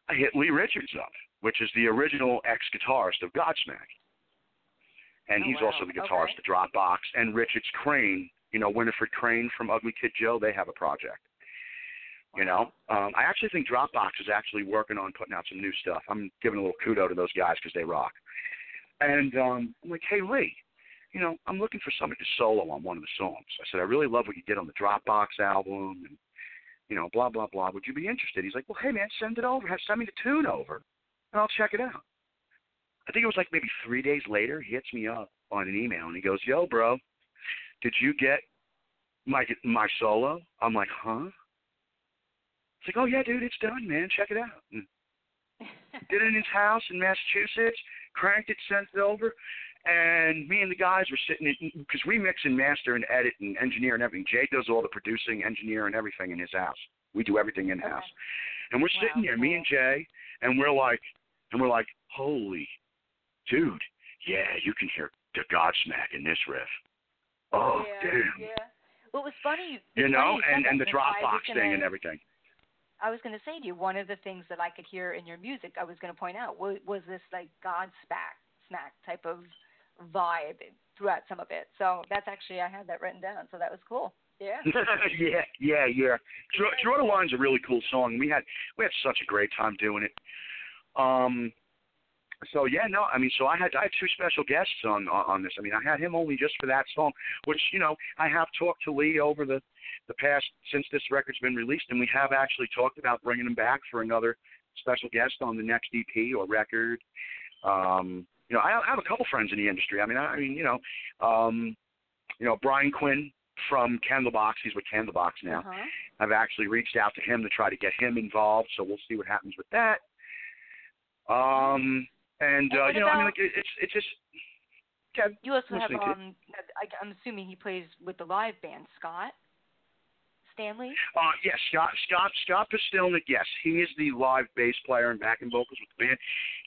I hit Lee Richards up, which is the original ex-guitarist of Godsmack. And Oh, he's wow. also the guitarist Okay. of Dropbox. And Richards Crane, you know, Whitfield Crane from Ugly Kid Joe, they have a project. You know, um, I actually think Dropbox is actually working on putting out some new stuff. I'm giving a little kudo to those guys because they rock. And um, I'm like, hey Lee, you know, I'm looking for somebody to solo on one of the songs. I said, I really love what you did on the Dropbox album, and you know, blah blah blah. Would you be interested? He's like, well, hey man, send it over. Have send me the tune over, and I'll check it out. I think it was like maybe three days later. He hits me up on an email and he goes, "Yo, bro, did you get my my solo?" I'm like, "Huh?" It's like, "Oh yeah, dude, it's done, man. Check it out." And did it in his house in Massachusetts, cranked it, sent it over, and me and the guys were sitting because mm, we mix and master and edit and engineer and everything. Jay does all the producing, engineer, and everything in his house. We do everything in house, Okay. and we're Wow, sitting there, me and Jay, and we're like, and we're like, holy, dude, yeah, you can hear the Godsmack in this riff. Oh, yeah, damn. yeah. Well, it was funny. You know, funny and and the because I was Dropbox thing and everything. I was going to say to you, one of the things that I could hear in your music, I was going to point out, was, was this like God smack, smack type of vibe throughout some of it. So that's actually, I had that written down. So that was cool. Yeah. yeah, yeah, yeah. Draw, Draw the Line's a really cool song. We had we had such a great time doing it. Um, so yeah, no, I mean, so I had I had two special guests on on, on this. I mean, I had him only just for that song, which you know I have talked to Lee over the the past since this record's been released, and we have actually talked about bringing him back for another special guest on the next EP or record. Um, you know, I, I have a couple friends in the industry. I mean, I, I mean, you know, um, you know, Brian Quinn from Candlebox. He's with Candlebox now. Uh-huh. I've actually reached out to him to try to get him involved, so we'll see what happens with that. Um, and And uh, you know, I mean, like it, it's it's just. Yeah, You also have, um, I, I'm assuming he plays with the live band, Scott Stanley. Uh, yes, Scott Scott Scott Pustilnick. Yes, he is the live bass player and backing vocals with the band.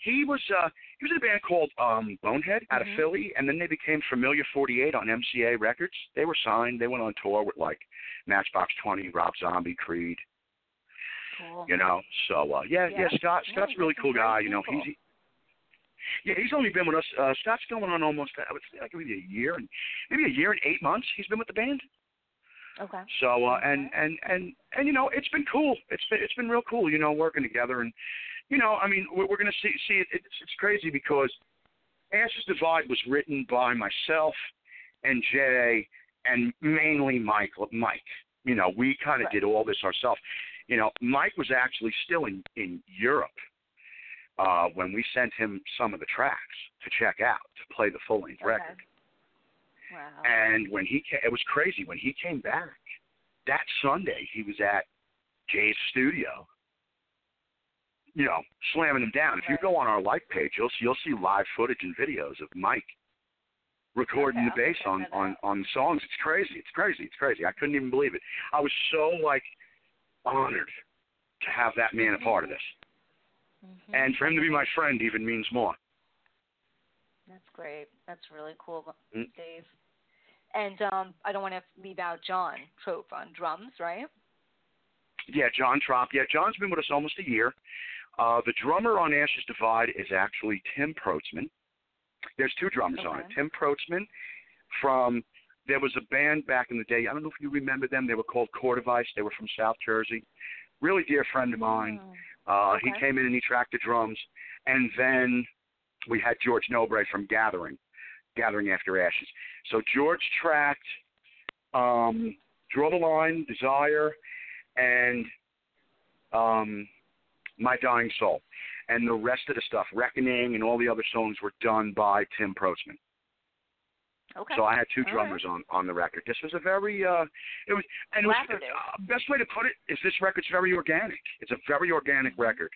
He was uh he was in a band called um Bonehead out Mhm. of Philly, and then they became Familiar 48 on MCA Records. They were signed. They went on tour with like Matchbox 20, Rob Zombie, Creed. Cool. You know, so uh, yeah, yeah, Yeah. Scott Yeah, Scott's a really cool guy. You know, he's yeah, he's only been with us. Uh, Scott's going on almost I would say like maybe a year and maybe a year and eight months. He's been with the band. Okay. So uh, and and and and you know, it's been cool. It's been it's been real cool. You know, working together and you know, I mean, we're, we're going to see see it. It's, it's crazy because Ashes Divide was written by myself and Jay and mainly Mike. Mike, you know, we kind of Right. did all this ourselves. You know, Mike was actually still in in Europe uh, when we sent him some of the tracks to check out to play the full length Okay. record. Wow. And when he came, it was crazy. When he came back that Sunday, he was at Jay's studio. You know, slamming him down. If you go on our like page, you'll see, you'll see live footage and videos of Mike recording Okay, the bass on on on songs. It's crazy. It's crazy. It's crazy. I couldn't even believe it. I was so like honored to have that man a part of this, Mhm. and for him to be my friend even means more. That's great. That's really cool, Mm. Dave. And um, I don't want to leave out John Tropp on drums, right? Yeah, John Tropp. Yeah, John's been with us almost a year. Uh, the drummer on Ashes Divide is actually Tim Protzman. There's two drummers on it. Tim Protzman from there was a band back in the day. I don't know if you remember them. They were called Cordovice. They were from South Jersey. Really dear friend of mine. Oh, Uh, He came in and he tracked the drums, and then we had George Nobre from Gathering, Gathering After Ashes. So George tracked um, Draw the Line, Desire, and um, My Dying Soul, and the rest of the stuff, Reckoning, and all the other songs were done by Tim Protzman. Okay. So I had two All drummers on on the record. This was a very uh it was and it was uh, best way to put it is this record's very organic. It's a very organic record.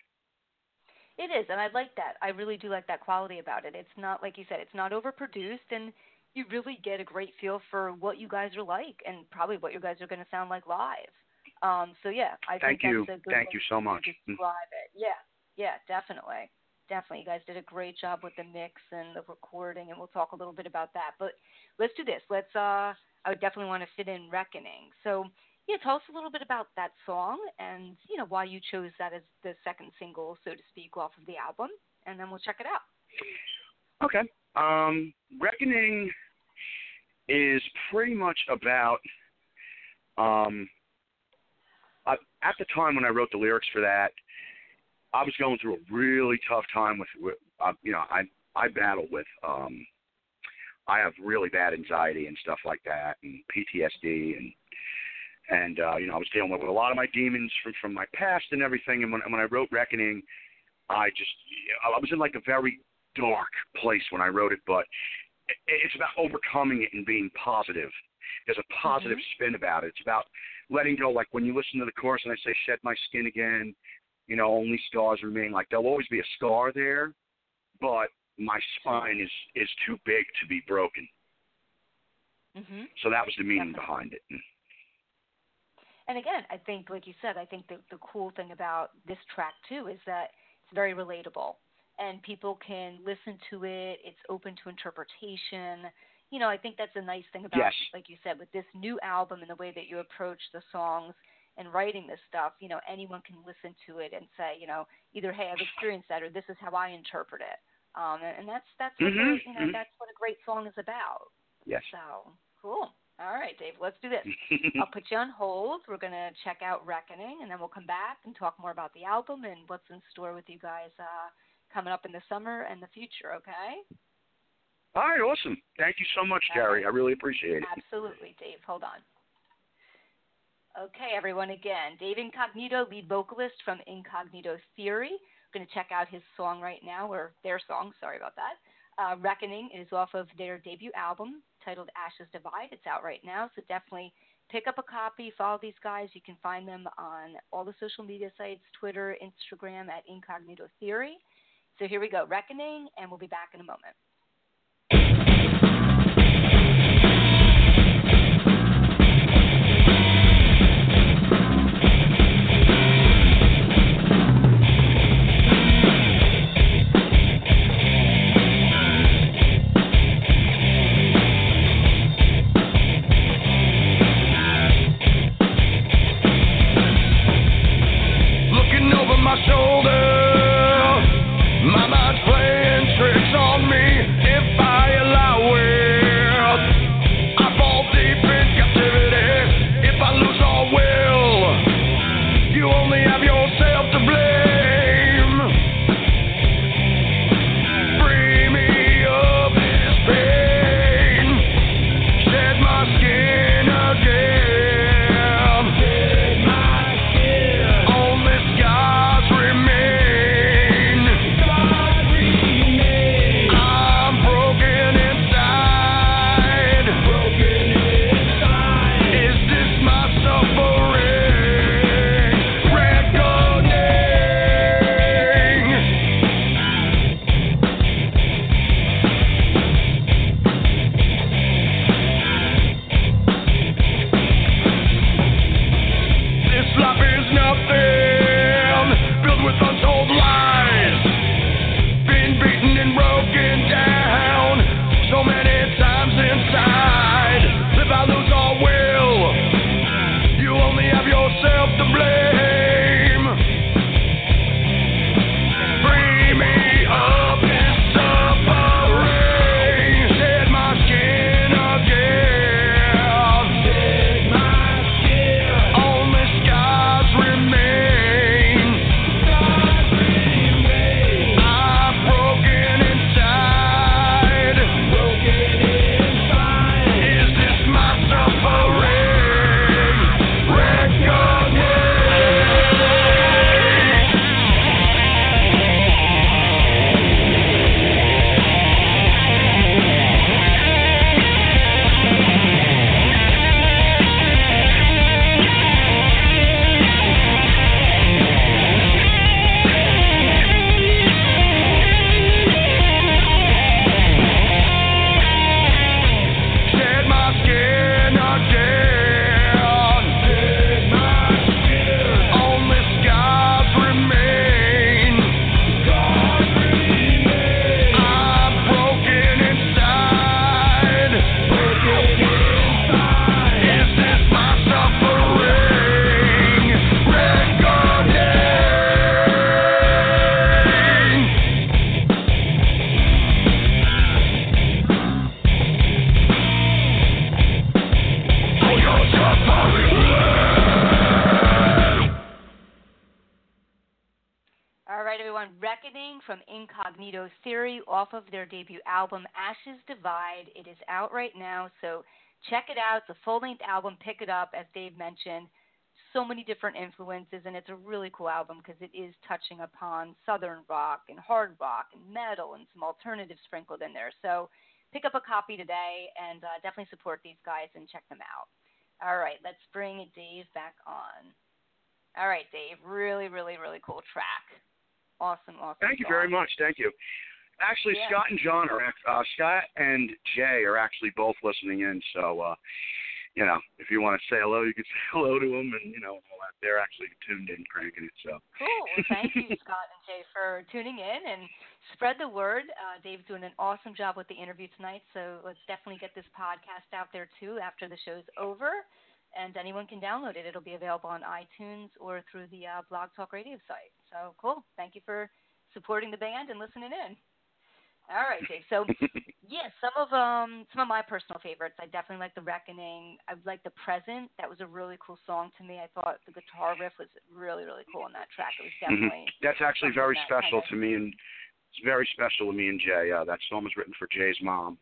It is, and I like that. I really do like that quality about it. It's not like you said, it's not overproduced, and you really get a great feel for what you guys are like, and probably what you guys are going to sound like live. Um, so yeah, I Thank think you. that's a good Thank you so much. Mm. Describe it. Yeah, yeah, definitely, definitely. You guys did a great job with the mix and the recording, and we'll talk a little bit about that. But let's do this. Let's. Uh, I would definitely want to fit in Reckoning. So yeah, tell us a little bit about that song and you know why you chose that as the second single, so to speak, off of the album, and then we'll check it out. Okay. Um Reckoning is pretty much about um at the time when I wrote the lyrics for that, I was going through a really tough time with, with uh, you know, I I battle with um I have really bad anxiety and stuff like that and PTSD and and uh, you know I was dealing with a lot of my demons from from my past and everything. And when when I wrote Reckoning, I just I was in like a very dark place when I wrote it, but it, it's about overcoming it and being positive. There's a positive spin about it. It's about letting go. Like when you listen to the chorus and I say "shed my skin again," you know, only scars remain. Like there'll always be a scar there, but my spine is is too big to be broken. Mhm. So that was the meaning Definitely. behind it. And again, I think, like you said, I think the the cool thing about this track too is that it's very relatable, and people can listen to it. It's open to interpretation. You know, I think that's a nice thing about, Yes. like you said, with this new album and the way that you approach the songs and writing this stuff. You know, anyone can listen to it and say, you know, either hey, I've experienced that, or this is how I interpret it. Um, and, and that's that's what Mhm, the, you know mhm. that's what a great song is about. Yes. So cool. All right, Dave, let's do this. I'll put you on hold. We're going to check out Reckoning, and then we'll come back and talk more about the album and what's in store with you guys uh, coming up in the summer and the future, okay? All right, awesome. Thank you so much, Kerri. I really appreciate it. Absolutely, Dave. Hold on. Okay, everyone, again, Dave Incognito, lead vocalist from Incognito Theory. We're going to check out his song right now, or their song, sorry about that. Uh, Reckoning is off of their debut album titled Ashes Divide. It's out right now, so definitely pick up a copy, follow these guys. You can find them on all the social media sites Twitter, Instagram at Incognito Theory. So here we go, Reckoning, and we'll be back in a moment. Off of their debut album, Ashes Divide. It is out right now, so check it out. It's a full length album. Pick it up, as Dave mentioned. So many different influences, and it's a really cool album because it is touching upon Southern rock and hard rock and metal and some alternatives sprinkled in there. So pick up a copy today and uh, definitely support these guys and check them out. All right, let's bring Dave back on. All right, Dave. Really, really, really cool track. Awesome, awesome. Thank you song. very much. Thank you. Actually, Yeah. Scott and John are uh, Scott and Jay are actually both listening in. So, uh, you know, if you want to say hello, you can say hello to them, and you know, all that. They're actually tuned in, cranking it. So. Cool. Well, thank you, Scott and Jay, for tuning in and spread the word. Uh, Dave's doing an awesome job with the interview tonight, so let's definitely get this podcast out there too after the show's over. And anyone can download it. It'll be available on iTunes or through the uh, Blog Talk Radio site. So cool. Thank you for supporting the band and listening in. All right, Dave. So yeah, some of um some of my personal favorites. I definitely like The Reckoning. I like The Present. That was a really cool song to me. I thought the guitar riff was really really cool on that track. It was Mhm. definitely That's actually very that special kinda- to me, and it's very special to me and Jay. Uh, that song was written for Jay's mom,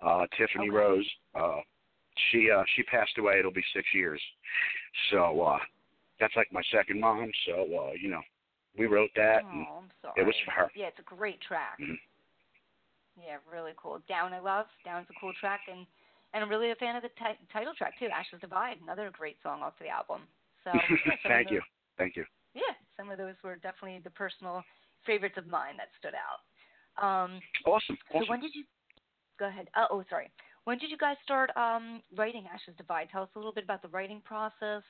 uh, Tiffany Okay. Rose. Uh, she uh, she passed away. It'll be six years. So uh, that's like my second mom. So uh, you know, we wrote that. and Oh, I'm sorry. it was for her. Yeah, it's a great track. Mhm. Yeah, really cool. Down I love. Down's a cool track, and and I'm really a fan of the ti- title track too. Ashes Divide, another great song off the album. So yeah, Thank those- you. Thank you. Yeah, some of those were definitely the personal favorites of mine that stood out. Um, Awesome. So when did you? Go ahead. Oh, oh, sorry. When did you guys start um, writing Ashes Divide? Tell us a little bit about the writing process.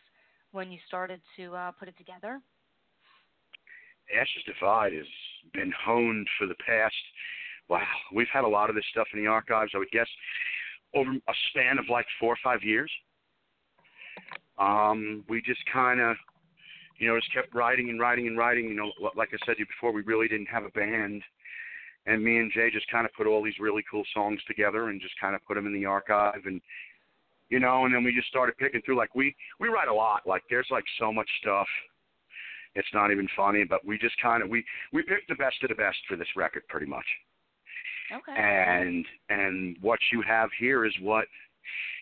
When you started to uh, put it together. Ashes Divide has been honed for the past. Wow, we've had a lot of this stuff in the archives. I would guess over a span of like four or five years. Um, we just kind of, you know, just kept writing and writing and writing. You know, like I said to you before, we really didn't have a band, and me and Jay just kind of put all these really cool songs together and just kind of put them in the archive and. You know, and then we just started picking through. Like we we write a lot. Like there's like so much stuff it's not even funny, but we just kind of we we picked the best of the best for this record, pretty much. Okay. And and what you have here is what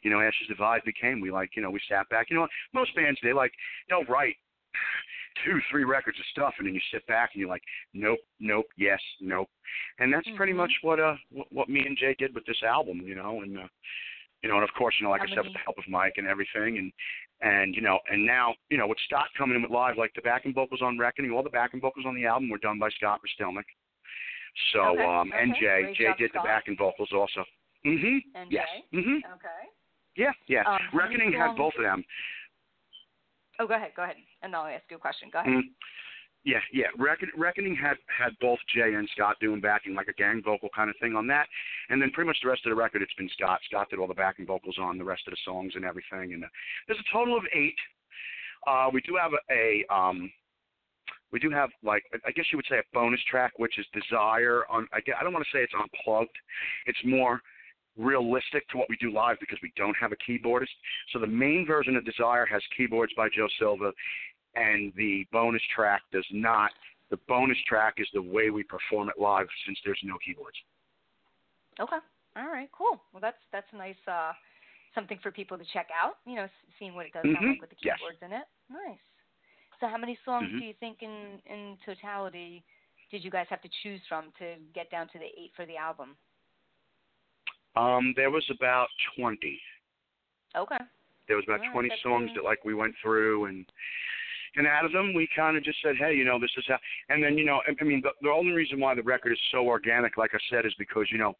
you know Ashes Divide became. We like you know we sat back. You know most bands they like they'll write two three records of stuff and then you sit back and you're like nope nope yes nope and that's pretty Mhm. much what uh what, what me and Jay did with this album you know and uh, you know and of course you know like I said with the help of Mike and everything and and you know and now you know with Scott coming in with live like the backing vocals on Reckoning all the backing vocals on the album were done by Scott Pustilnick so Okay, um and okay. Jay Great Jay job, did Scott. the backing vocals also mhm And yes Jay? mhm Okay. yeah yeah Um, Reckoning had both of them Oh, go ahead. Go ahead. And I'll ask you a question. Go ahead. Mm. Yeah, yeah. Reckon, Reckoning had had both Jay and Scott doing backing, like a gang vocal kind of thing on that, and then pretty much the rest of the record, it's been Scott. Scott did all the backing vocals on the rest of the songs and everything. And uh, there's a total of eight. Uh, we do have a, a um, we do have like I guess you would say a bonus track, which is Desire. On I, gue- I don't want to say it's unplugged. It's more realistic to what we do live because we don't have a keyboardist. So the main version of Desire has keyboards by Joe Silva, and the bonus track does not. The bonus track is the way we perform it live since there's no keyboards. Okay. All right. Cool. Well, that's that's a nice uh, something for people to check out. You know, seeing what it does sound Mhm. like with the Yes. keyboards in it. Nice. So, how many songs Mhm. do you think in in totality did you guys have to choose from to get down to the eight for the album? Um, there was about 20. Okay. There was about All right, 20 that's songs that like we went through and and out of them we kind of just said, hey, you know, this is how. And then you know, I, I mean, the, the only reason why the record is so organic, like I said, is because you know,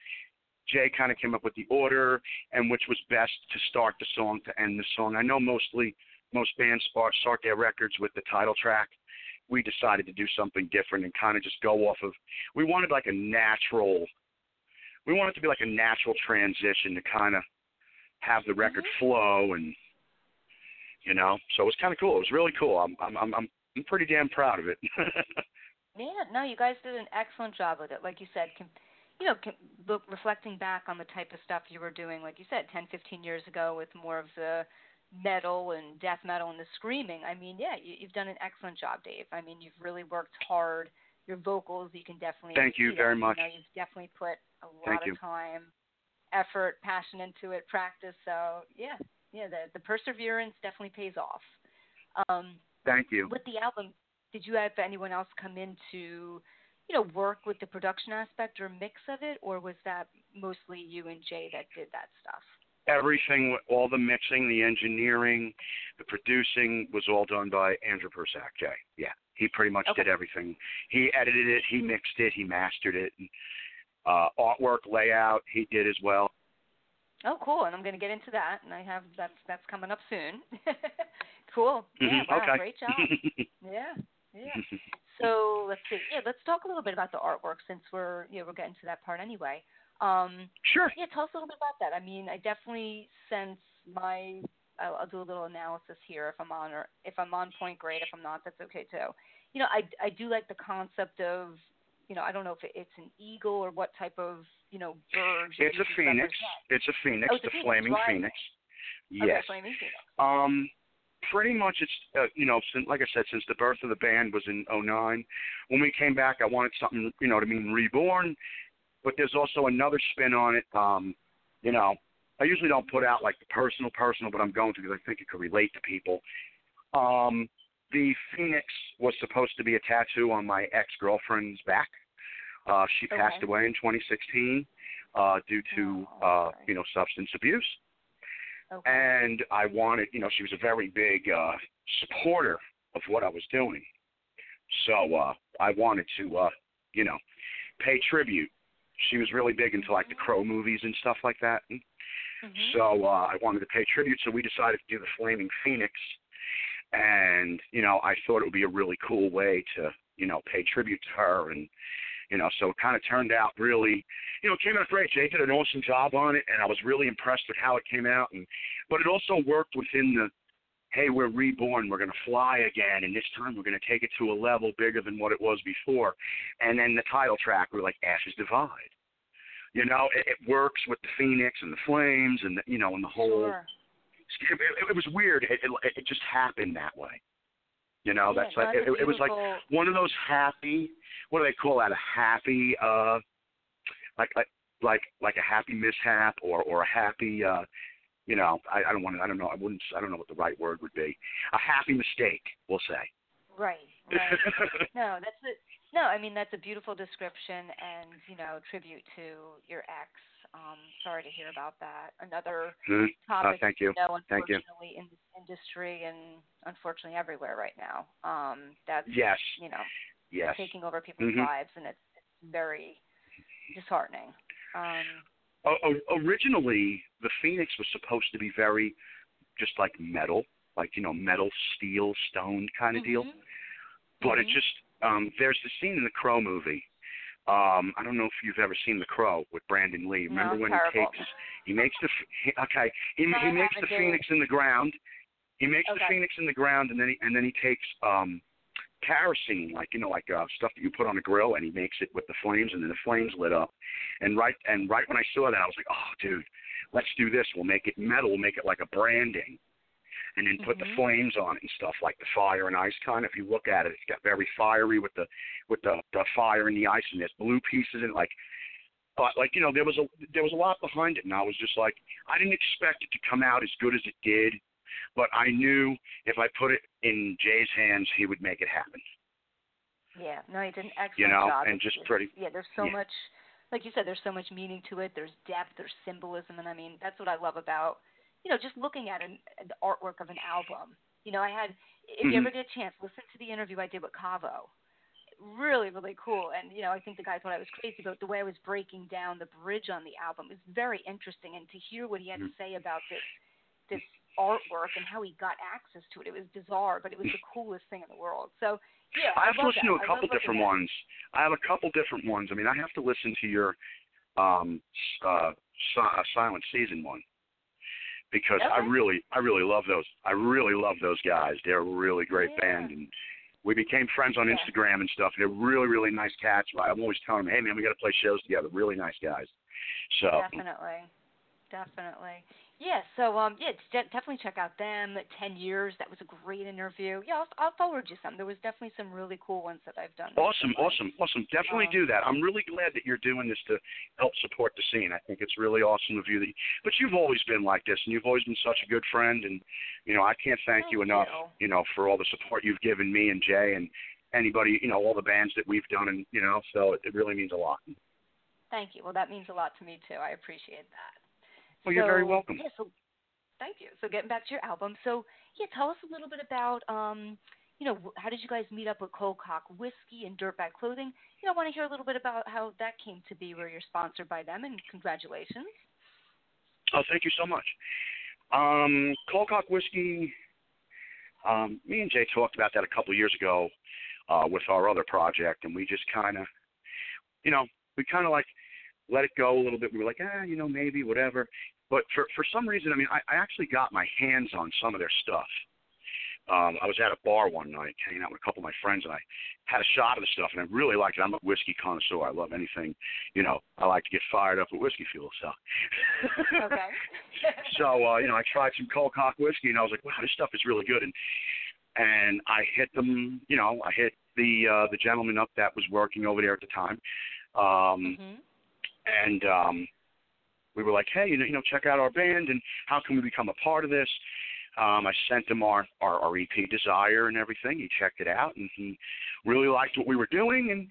Jay kind of came up with the order and which was best to start the song to end the song. I know mostly most bands start their records with the title track. We decided to do something different and kind of just go off of. We wanted like a natural. We wanted to be like a natural transition to kind of have the record mm-hmm. flow and you know so it was kind of cool it was really cool i'm i'm i'm i'm I'm pretty damn proud of it Yeah. No, you guys did an excellent job with it. Like you said, com- you know, look reflecting back on the type of stuff you were doing, like you said, 10, 15 years ago, with more of the metal and death metal and the screaming. I mean, yeah, you, you've done an excellent job, Dave. I mean, you've really worked hard. Your vocals, you can definitely Thank you very much. You you've definitely put a lot Thank of you. time, effort, passion into it, practice. So yeah, yeah, the the perseverance definitely pays off. Um, thank you with the album, did you have anyone else come in to, you know, work with the production aspect or mix of it, or was that mostly you and Jay that did that stuff? Everything, all the mixing, the engineering, the producing was all done by Andrew Prussack. Jay, yeah, he pretty much Okay. did everything. He edited it, he mixed it, he mastered it. And, uh, artwork, layout, he did as well. Oh, cool. And I'm going to get into that, and I have that's that's coming up soon. cool. Yeah. Mhm, Wow. okay. Great job. Yeah. Yeah. So let's see. Yeah, let's talk a little bit about the artwork since we're you know we're getting to that part anyway. Um, sure. yeah, tell us a little bit about that. I mean, I definitely sense my. I'll, I'll do a little analysis here. If I'm on or if I'm on point, great. If I'm not, that's okay too. You know, I I do like the concept of you know I don't know if it's an eagle or what type of you know bird. It's a phoenix. It's a phoenix, Oh, it's the phoenix, flaming right. phoenix. Okay, Yes. flaming phoenix. Um, pretty much it's uh, you know since like I said since the birth of the band was in '09. When we came back, I wanted something you know to mean reborn, but there's also another spin on it. Um, you know, I usually don't put out like the personal personal, but I'm going to because I think it could relate to people. Um, the phoenix was supposed to be a tattoo on my ex girlfriend's back. Uh, she Okay. passed away in 2016 uh, due to Oh, uh, you know substance abuse Okay. and I wanted, you know, she was a very big uh, supporter of what I was doing. So uh, I wanted to, uh, you know, pay tribute. She was really big into like the Crow movies and stuff like that. And Mhm. so uh, I wanted to pay tribute. So we decided to do the Flaming Phoenix, and you know, I thought it would be a really cool way to, you know, pay tribute to her and. You know, so it kind of turned out really, you know, it came out great. Jay did an awesome job on it, and I was really impressed with how it came out. And but it also worked within the hey we're reborn we're going to fly again and this time we're going to take it to a level bigger than what it was before. And then the title track we're like ashes divide. You know it, it works with the phoenix and the flames and the, you know and the whole Sure. it, it, it was weird. It, it it just happened that way. You know Yeah, that's like it, it was like one of those happy what do they call that? A happy uh like like like like a happy mishap or or a happy uh you know i i don't want to i don't know i wouldn't i don't know what the right word would be a happy mistake we'll say Right. Right. no, that's it. No, I mean that's a beautiful description and you know tribute to your ex. Um, sorry to hear about that. Another Hmm. topic, thank you. know, Thank you. unfortunately in this industry and unfortunately everywhere right now. Um, that's yes you know yes taking over people's Mhm. lives and it's, it's very disheartening. Um, originally the phoenix was supposed to be very just like metal like you know metal steel stone kind of deal mhm. but it Mhm. just um there's the scene in the crow movie um i don't know if you've ever seen the crow with brandon lee remember No, when terrible. he takes he makes the he, okay he No, he makes the phoenix in the ground he makes the phoenix in the ground and then he and then he takes um kerosene like you know like uh stuff that you put on a grill and he makes it with the flames and then the flames lit up. And right and right when i saw that i was like oh dude let's do this. We'll make it metal. We'll make it like a branding. And then put the Mhm. flames on it and stuff like the fire and ice kind. If you look at it it's got very fiery with the with the the fire and the ice and there's blue pieces in it like but like you know there was a there was a lot behind it. And i was just like i didn't expect it to come out as good as it did but i knew if i put it in jay's hands he would make it happen Yeah, no, he did an excellent You know, job. and just pretty- Yeah, there's so yeah. much, like you said, there's so much meaning to it. There's depth, there's symbolism, and I mean that's what I love about, you know, just looking at an, the artwork of an album. You know, I had, if you Mhm. ever get a chance, listen to the interview I did with Cavo. Really, really cool. And you know, I think the guy thought I was crazy, but the way I was breaking down the bridge on the album is very interesting. And to hear what he had to Mhm. say about this, this artwork and how he got access to it, it was bizarre, but it was the coolest thing in the world. So yeah, I have to love listen that. to a couple different ones. I have a couple different ones. I mean, I have to listen to your um uh, uh Silent Season one because I really I really love those. I really love those guys. They're a really great Yeah. band and we became friends on Yeah. Instagram and stuff. They're really really nice cats. I'm always telling them, "Hey man, we got to play shows together." Really nice guys. So Definitely, definitely. Yeah. So um, yeah, de- definitely check out them. Ten years. That was a great interview. Yeah, I'll, I'll forward you some. There was definitely some really cool ones that I've done. Awesome, awesome, awesome. Definitely Um, do that. I'm really glad that you're doing this to help support the scene. I think it's really awesome of you. That, but you've always been like this, and you've always been such a good friend. And you know, I can't thank you enough. you. You know, for all the support you've given me and Jay and anybody. You know, all the bands that we've done, and you know, so it, it really means a lot. Thank you. Well, that means a lot to me too. I appreciate that. Well, you're so, very welcome. Yeah, so thank you. So getting back to your album, so yeah, tell us a little bit about um, you know, how did you guys meet up with Cold Cock Whiskey and Dirtbag Clothing? You know, I want to hear a little bit about how that came to be, where you're sponsored by them, and congratulations. Oh, thank you so much. Um, Cold Cock Whiskey. Um, me and Jay talked about that a couple years ago uh, with our other project, and we just kind of, you know, we kind of like let it go a little bit. We were like, ah, you know, maybe whatever. But for for some reason, I mean, I, I actually got my hands on some of their stuff um, I was at a bar one night hanging out with a couple of my friends, and I had a shot of the stuff, and I really liked it. I'm a whiskey connoisseur. I love anything, you know. I like to get fired up with whiskey fuel. So, okay. so uh, you know, I tried some cold cock whiskey, and I was like, wow, this stuff is really good. And and I hit them, you know, I hit the uh, the gentleman up that was working over there at the time, um, mm-hmm. And um, we were like, hey, you know, you know, check out our band, and how can we become a part of this? Um, I sent him our, our, our EP Desire and everything. He checked it out and he really liked what we were doing. And,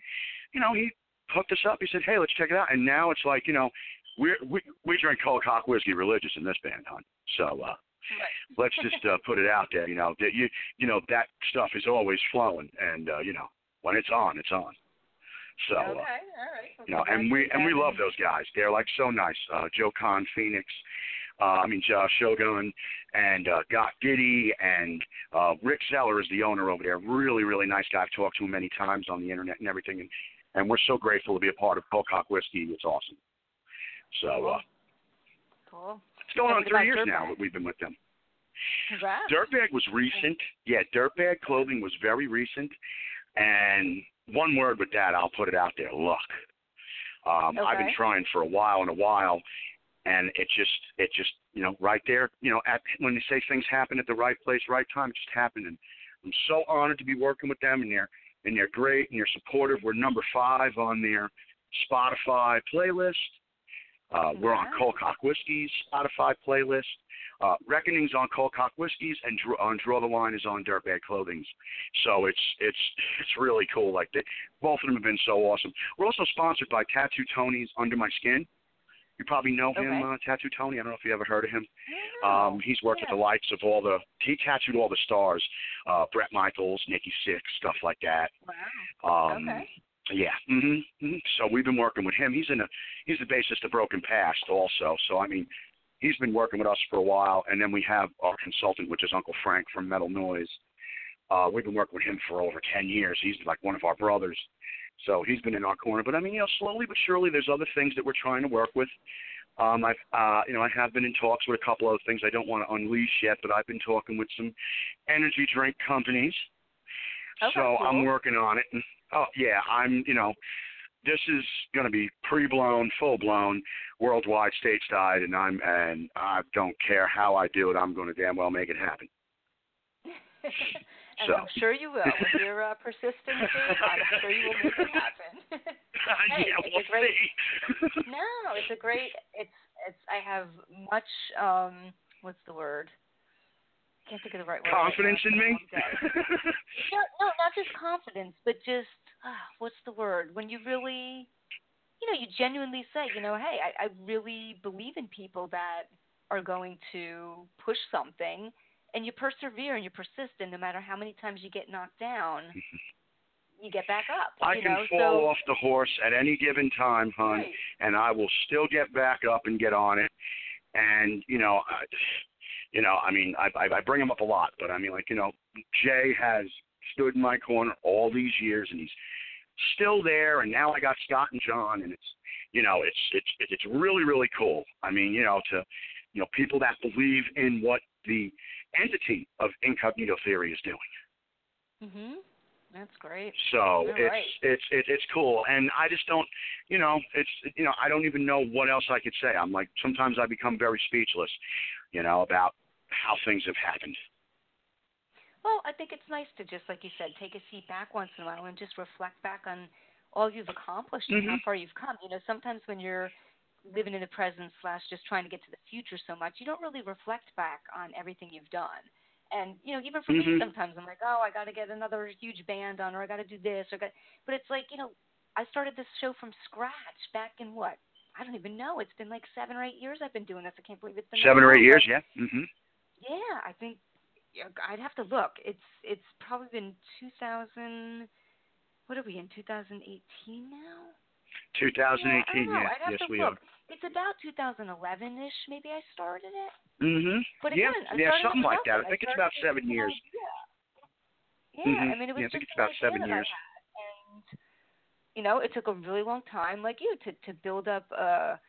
you know, he hooked us up. He said, hey, let's check it out. And now it's like, you know, we're, we, we drink cold cock whiskey religious in this band, hon. So, uh, Right. let's just uh, put it out there. You know that you you know that stuff is always flowing, and uh, you know when it's on, it's on. So okay, uh, all right. You know, and we and we love those guys. They're like so nice. Uh, Joe Con, Phoenix, uh, I mean uh, Shogun, and uh, Got Diddy, and uh, Rick Zeller is the owner over there. Really, really nice guy. I've talked to him many times on the internet and everything, and and we're so grateful to be a part of Cold Cock Whiskey. It's awesome. So uh, Cool. it's going on three years now that we've been with them. Congrats. Dirtbag was recent. Yeah, Dirtbag clothing was very recent. And one word with that, I'll put it out there: luck. Um, I've been trying for a while and a while, and it just, it just, you know, right there, you know, at when they say things happen at the right place, right time, it just happened. And I'm so honored to be working with them, and they're, and they're great, and they're supportive. We're number five on their Spotify playlist. Uh, we're on Wow. Cold Cock Whiskey's Spotify playlist. Uh, Reckoning's on Cold Cock Whiskey's, and Draw, on Draw the Line is on Dirtbag Clothing's. So it's it's it's really cool. Like they, both of them have been so awesome. We're also sponsored by Tattoo Tony's Under My Skin. You probably know him, Okay. uh, Tattoo Tony. I don't know if you ever heard of him. Um, he's worked yeah. with the likes of all the he tattooed all the stars, uh, Bret Michaels, Nikki Sixx, stuff like that. Wow. Um, Okay. Yeah. hmm hmm So we've been working with him. He's in a he's the bassist of Broken Past also. So I mean, he's been working with us for a while. And then we have our consultant, which is Uncle Frank from Metal Noise. Uh, we've been working with him for over ten years. He's like one of our brothers. So he's been in our corner. But I mean, you know, slowly but surely, there's other things that we're trying to work with. Um, I've, uh, you know, I have been in talks with a couple other things I don't want to unleash yet, but I've been talking with some energy drink companies. Okay, so I'm working on it. And, oh yeah, I'm, you know, this is going to be pre-blown, full-blown, worldwide, stage-side, and I'm, and I don't care how I do it. I'm going to damn well make it happen. and So. I'm sure you will. With your uh, persistency, I'm sure you will make it happen. Hey, yeah, we'll a great- see. no, it's a great. It's it's. I have much. um What's the word? Can't think of the right word. Confidence now. in me. no, no, not just confidence, but just ah, what's the word? When you really, you know, you genuinely say, you know, hey, I, I really believe in people that are going to push something, and you persevere and you persist, and no matter how many times you get knocked down, you get back up. I can know? fall so, off the horse at any given time, hon, Right. and I will still get back up and get on it. And you know, I, you know, I mean, I, I I bring him up a lot, but I mean, like you know, Jay has stood in my corner all these years, and he's still there. And now I got Scott and John, and it's you know, it's it's it's really really cool. I mean, you know, to you know, people that believe in what the entity of incognito theory is doing. Mhm. That's great. So You're it's right. it's it, it's cool, and I just don't, you know, it's you know I don't even know what else I could say. I'm like sometimes I become very speechless, you know, about how things have happened. Well, I think it's nice to just, like you said, take a seat back once in a while and just reflect back on all you've accomplished and how Mhm. far you've come. You know, sometimes when you're living in the present slash just trying to get to the future so much, you don't really reflect back on everything you've done. And you know, even for me, Mhm. sometimes I'm like, oh, I got to get another huge band on, or I got to do this, or got. But it's like, you know, I started this show from scratch back in what I don't even know. It's been like seven or eight years I've been doing this. I can't believe it's been Seven or eight long. years, yeah. Mhm. Yeah, I think I'd have to look. It's it's probably been 2000. What are we in 2018 now? 2018, yeah. I yeah. Yes, we look. are. It's about 2011ish. Maybe I started it. Mhm. But Yeah, again, I yeah, something like that. I think it's about seven years. idea. Yeah, Mhm. I mean, it was Yeah, I think it's about seven years. And you know, it took a really long time, like you, to to build up a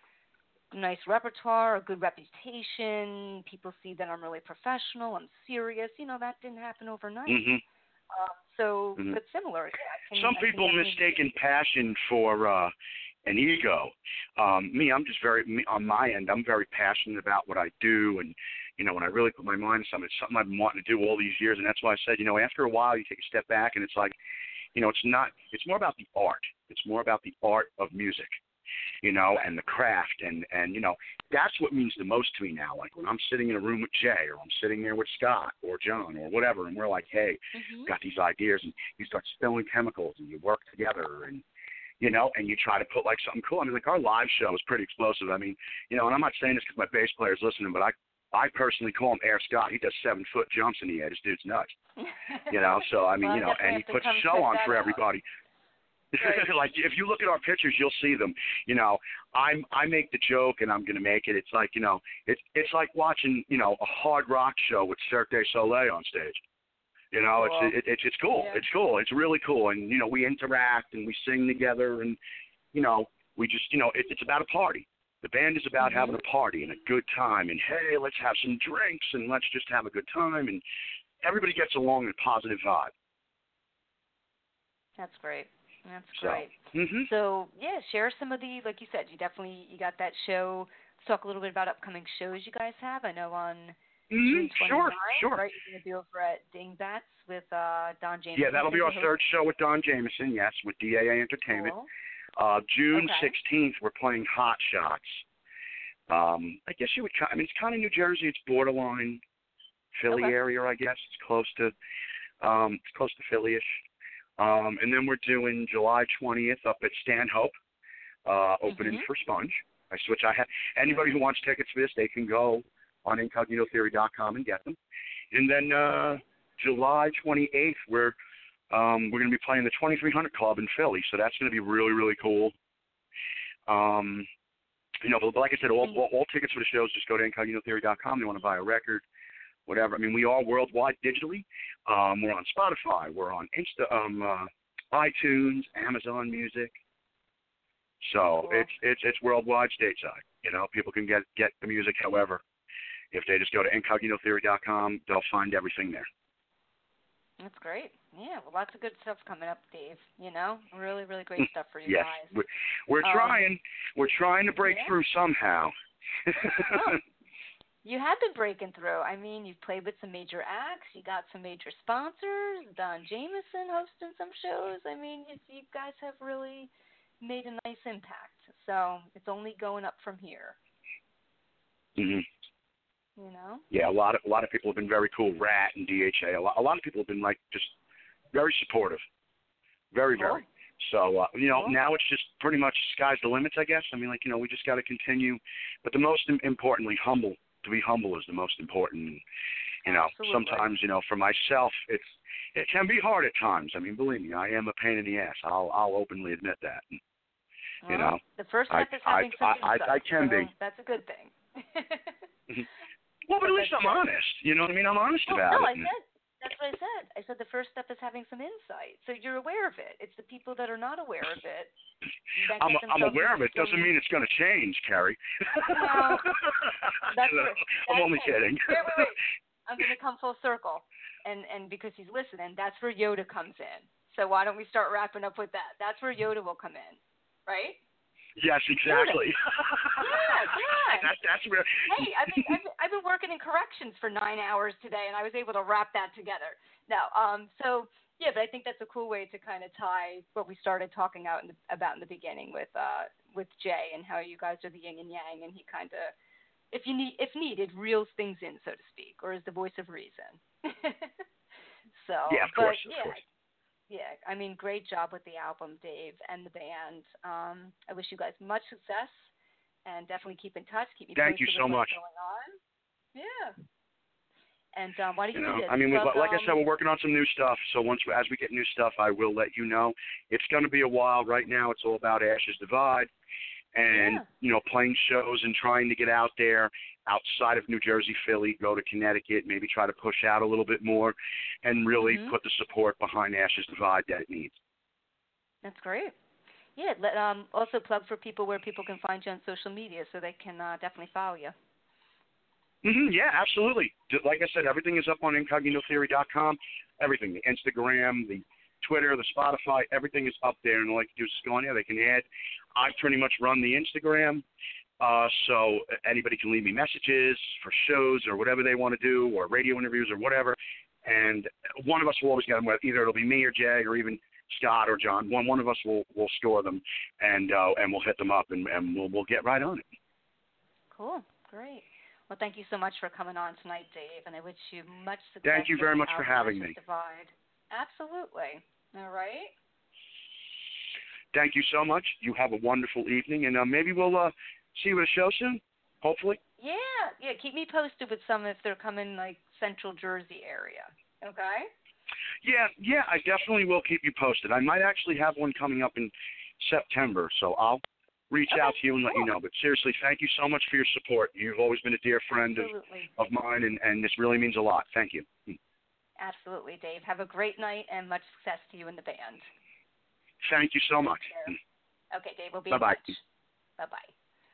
nice repertoire, a good reputation. People see that I'm really professional, I'm serious. You know, that didn't happen overnight. Mm-hmm. Um, so, Mhm. but similar. Can, Some people mistaken passion for uh an ego. Um me, I'm just very me, on my end, I'm very passionate about what I do and you know, when I really put my mind to something, it's something I've been wanting to do all these years and that's why I said, you know, after a while you take a step back and it's like, you know, it's not it's more about the art. It's more about the art of music. You know, and the craft and and you know, that's what means the most to me now. Like when I'm sitting in a room with Jay or I'm sitting there with Scott or Jon or whatever and we're like, hey, Mhm. got these ideas and you start spilling chemicals and you work together and you know and you try to put like something cool i mean like our live show is pretty explosive i mean you know and i'm not saying this because my bass player's listening but i i personally call him air scott he does seven foot jumps in the air this dude's nuts you know so i mean Well, you know and he puts a show on for everybody Right. like if you look at our pictures you'll see them you know i'm i make the joke and i'm going to make it it's like you know it's it's like watching you know a hard rock show with cirque du soleil on stage you know, Cool. it's it, it's it's cool. Yeah. It's cool. It's really cool, and you know, we interact and we sing together, and you know, we just you know, it, it's about a party. The band is about Mhm. having a party and a good time, and hey, let's have some drinks and let's just have a good time, and everybody gets along in a positive vibe. That's great. That's So, great. hmm So yeah, share some of the like you said, you definitely you got that show. Let's talk a little bit about upcoming shows you guys have. I know on hmm June 29th, Sure, sure. right? You're gonna be over at Dingbatz with uh Don James. Yeah, that'll be our third show with Don Jamieson. Yes, with DAA Entertainment. Cool. Uh, June Okay. 16th, we're playing Hot Shots. Um, I guess you would. I mean, it's kind of New Jersey. It's borderline Philly Okay. area, I guess. It's close to. Um, it's close to Philly-ish. Um, and then we're doing July 20th up at Stanhope, uh, opening Mhm. for Sponge. I switch. I have anybody who wants tickets for this, they can go on IncognitoTheory.com and get them. And then uh, July 28th, we're um, we're going to be playing the 2300 Club in Philly, so that's going to be really really cool. Um, you know, but, but like I said, all, all all tickets for the shows just go to IncognitoTheory.com. They want to buy a record, whatever. I mean, we are worldwide digitally. Um, we're on Spotify. We're on Insta, um, uh, iTunes, Amazon Music. So Cool. it's it's it's worldwide stateside. You know, people can get get the music however. If they just go to incognitotheory.com, they'll find everything there. That's great. Yeah, well, lots of good stuff coming up, Dave. You know, really, really great stuff for you yes, guys. we're, we're Um, trying. We're trying to break yeah. through somehow. You have been breaking through. I mean, you've played with some major acts. You got some major sponsors. Don Jamieson hosting some shows. I mean, you, you guys have really made a nice impact. So it's only going up from here. hmm You know. Yeah, a lot of a lot of people have been very cool. Rat and DHA. A lot, a lot of people have been like just very supportive, very Cool. very. So uh, you know, Cool. now it's just pretty much sky's the limits, I guess. I mean, like you know, we just got to continue. But the most importantly, humble. To be humble is the most important. You know, Absolutely. sometimes you know, for myself, it's it can be hard at times. I mean, believe me, I am a pain in the ass. I'll I'll openly admit that. You Well, know, the first I- step is I- having some I- I- I can so be. That's a good thing. Mm-hmm. Well, but at least I'm good. honest. You know what I mean? I'm honest Well, about no, it. I said that's what I said. I said the first step is having some insight, so you're aware of it. It's the people that are not aware of it. I'm I'm aware of it. Doesn't mean it's going to change, Kerri. That's You know, where- I'm that's only it. kidding. Wait, wait, wait. I'm going to come full circle, and and because he's listening, that's where Yoda comes in. So why don't we start wrapping up with that? That's where Yoda will come in, right? Yes, exactly. Yeah, yeah. That, that's where. hey, I've been, I've been I've been working in corrections for nine hours today, and I was able to wrap that together. No, um, so yeah, but I think that's a cool way to kind of tie what we started talking out in the, about in the beginning with uh with Jay and how you guys are the yin and yang, and he kind of, if you need if needed, reels things in, so to speak, or is the voice of reason. so Yeah, of but, course, of yeah, course. Yeah, I mean, great job with the album, Dave, and the band. Um, I wish you guys much success and definitely keep in touch. Keep me Thank you so much. going on. Yeah. And um, why don't you, You know, do? I mean, we, like I said, um, we're working on some new stuff. So once as we get new stuff, I will let you know. It's going to be a while. Right now, it's all about Ashes Divide, and Yeah. you know, playing shows and trying to get out there outside of New Jersey, Philly, go to Connecticut, maybe try to push out a little bit more, and really Mhm. put the support behind Ashes Divide that it needs. That's great. Yeah. Let, um, also plug for people where people can find you on social media, so they can uh, definitely follow you. hmm yeah, absolutely. Like I said, everything is up on incognitotheory.com. Everything, the Instagram, the Twitter, the Spotify, everything is up there. And all they can do is just go on there. They can add. I pretty much run the Instagram, uh, so anybody can leave me messages for shows or whatever they want to do, or radio interviews or whatever. And one of us will always get them. Either it'll be me or Jay or even Scott or Jon. One one of us will will store them, and uh, and we'll hit them up, and, and we'll we'll get right on it. Cool. Great. Well, thank you so much for coming on tonight, Dave, and I wish you much success. Thank you very much for having me. Divide. Absolutely. All right. Thank you so much. You have a wonderful evening, and uh, maybe we'll uh, see you at a show soon. Hopefully. Yeah, yeah. Keep me posted with some if they're coming like Central Jersey area. Okay. Yeah, yeah, I definitely will keep you posted. I might actually have one coming up in September, so I'll reach Okay, out to you and let you know. But seriously, thank you so much for your support. You've always been a dear friend of, of mine, and, and this really means a lot. Thank you. Absolutely, Dave. Have a great night and much success to you and the band. Thank you so much. Okay, Dave. We'll be Bye-bye. in touch. Bye bye.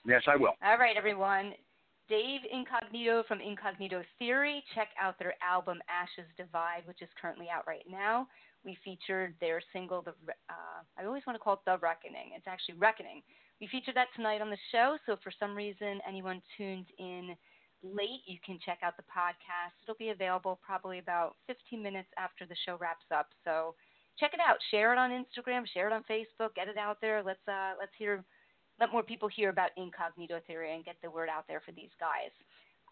Yes, I will. All right, everyone. Dave Incognito from Incognito Theory. Check out their album Ashes Divide, which is currently out right now. We featured their single, the uh, I always want to call it The Reckoning. It's actually Reckoning. We featured that tonight on the show, so if for some reason anyone tuned in late, you can check out the podcast. It'll be available probably about 15 minutes after the show wraps up. So check it out. Share it on Instagram. Share it on Facebook. Get it out there. Let's uh, let's hear let more people hear about Incognito Theory and get the word out there for these guys.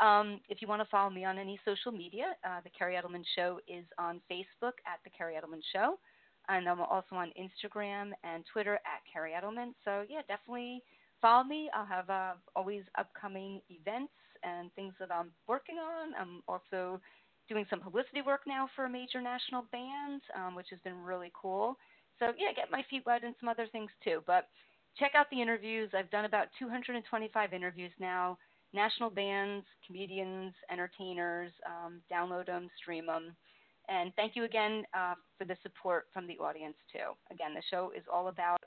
Um, if you want to follow me on any social media, uh, The Kerri Edelman Show is on Facebook at The Kerri Edelman Show. And I'm also on Instagram and Twitter at Kerri Edelman. So, yeah, definitely follow me. I'll have uh, always upcoming events and things that I'm working on. I'm also doing some publicity work now for a major national band, um, which has been really cool. So, yeah, get my feet wet and some other things too. But check out the interviews. I've done about 225 interviews now. National bands, comedians, entertainers. Um, download them, stream them. And thank you again uh, for the support from the audience, too. Again, the show is all about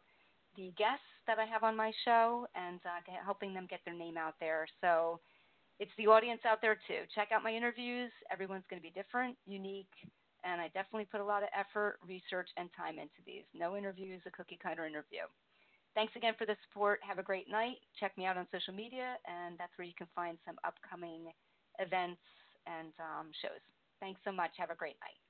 the guests that I have on my show and uh, helping them get their name out there. So it's the audience out there, too. Check out my interviews. Everyone's going to be different, unique, and I definitely put a lot of effort, research, and time into these. No interview is a cookie cutter interview. Thanks again for the support. Have a great night. Check me out on social media, and that's where you can find some upcoming events and um, shows. Thanks so much. Have a great night.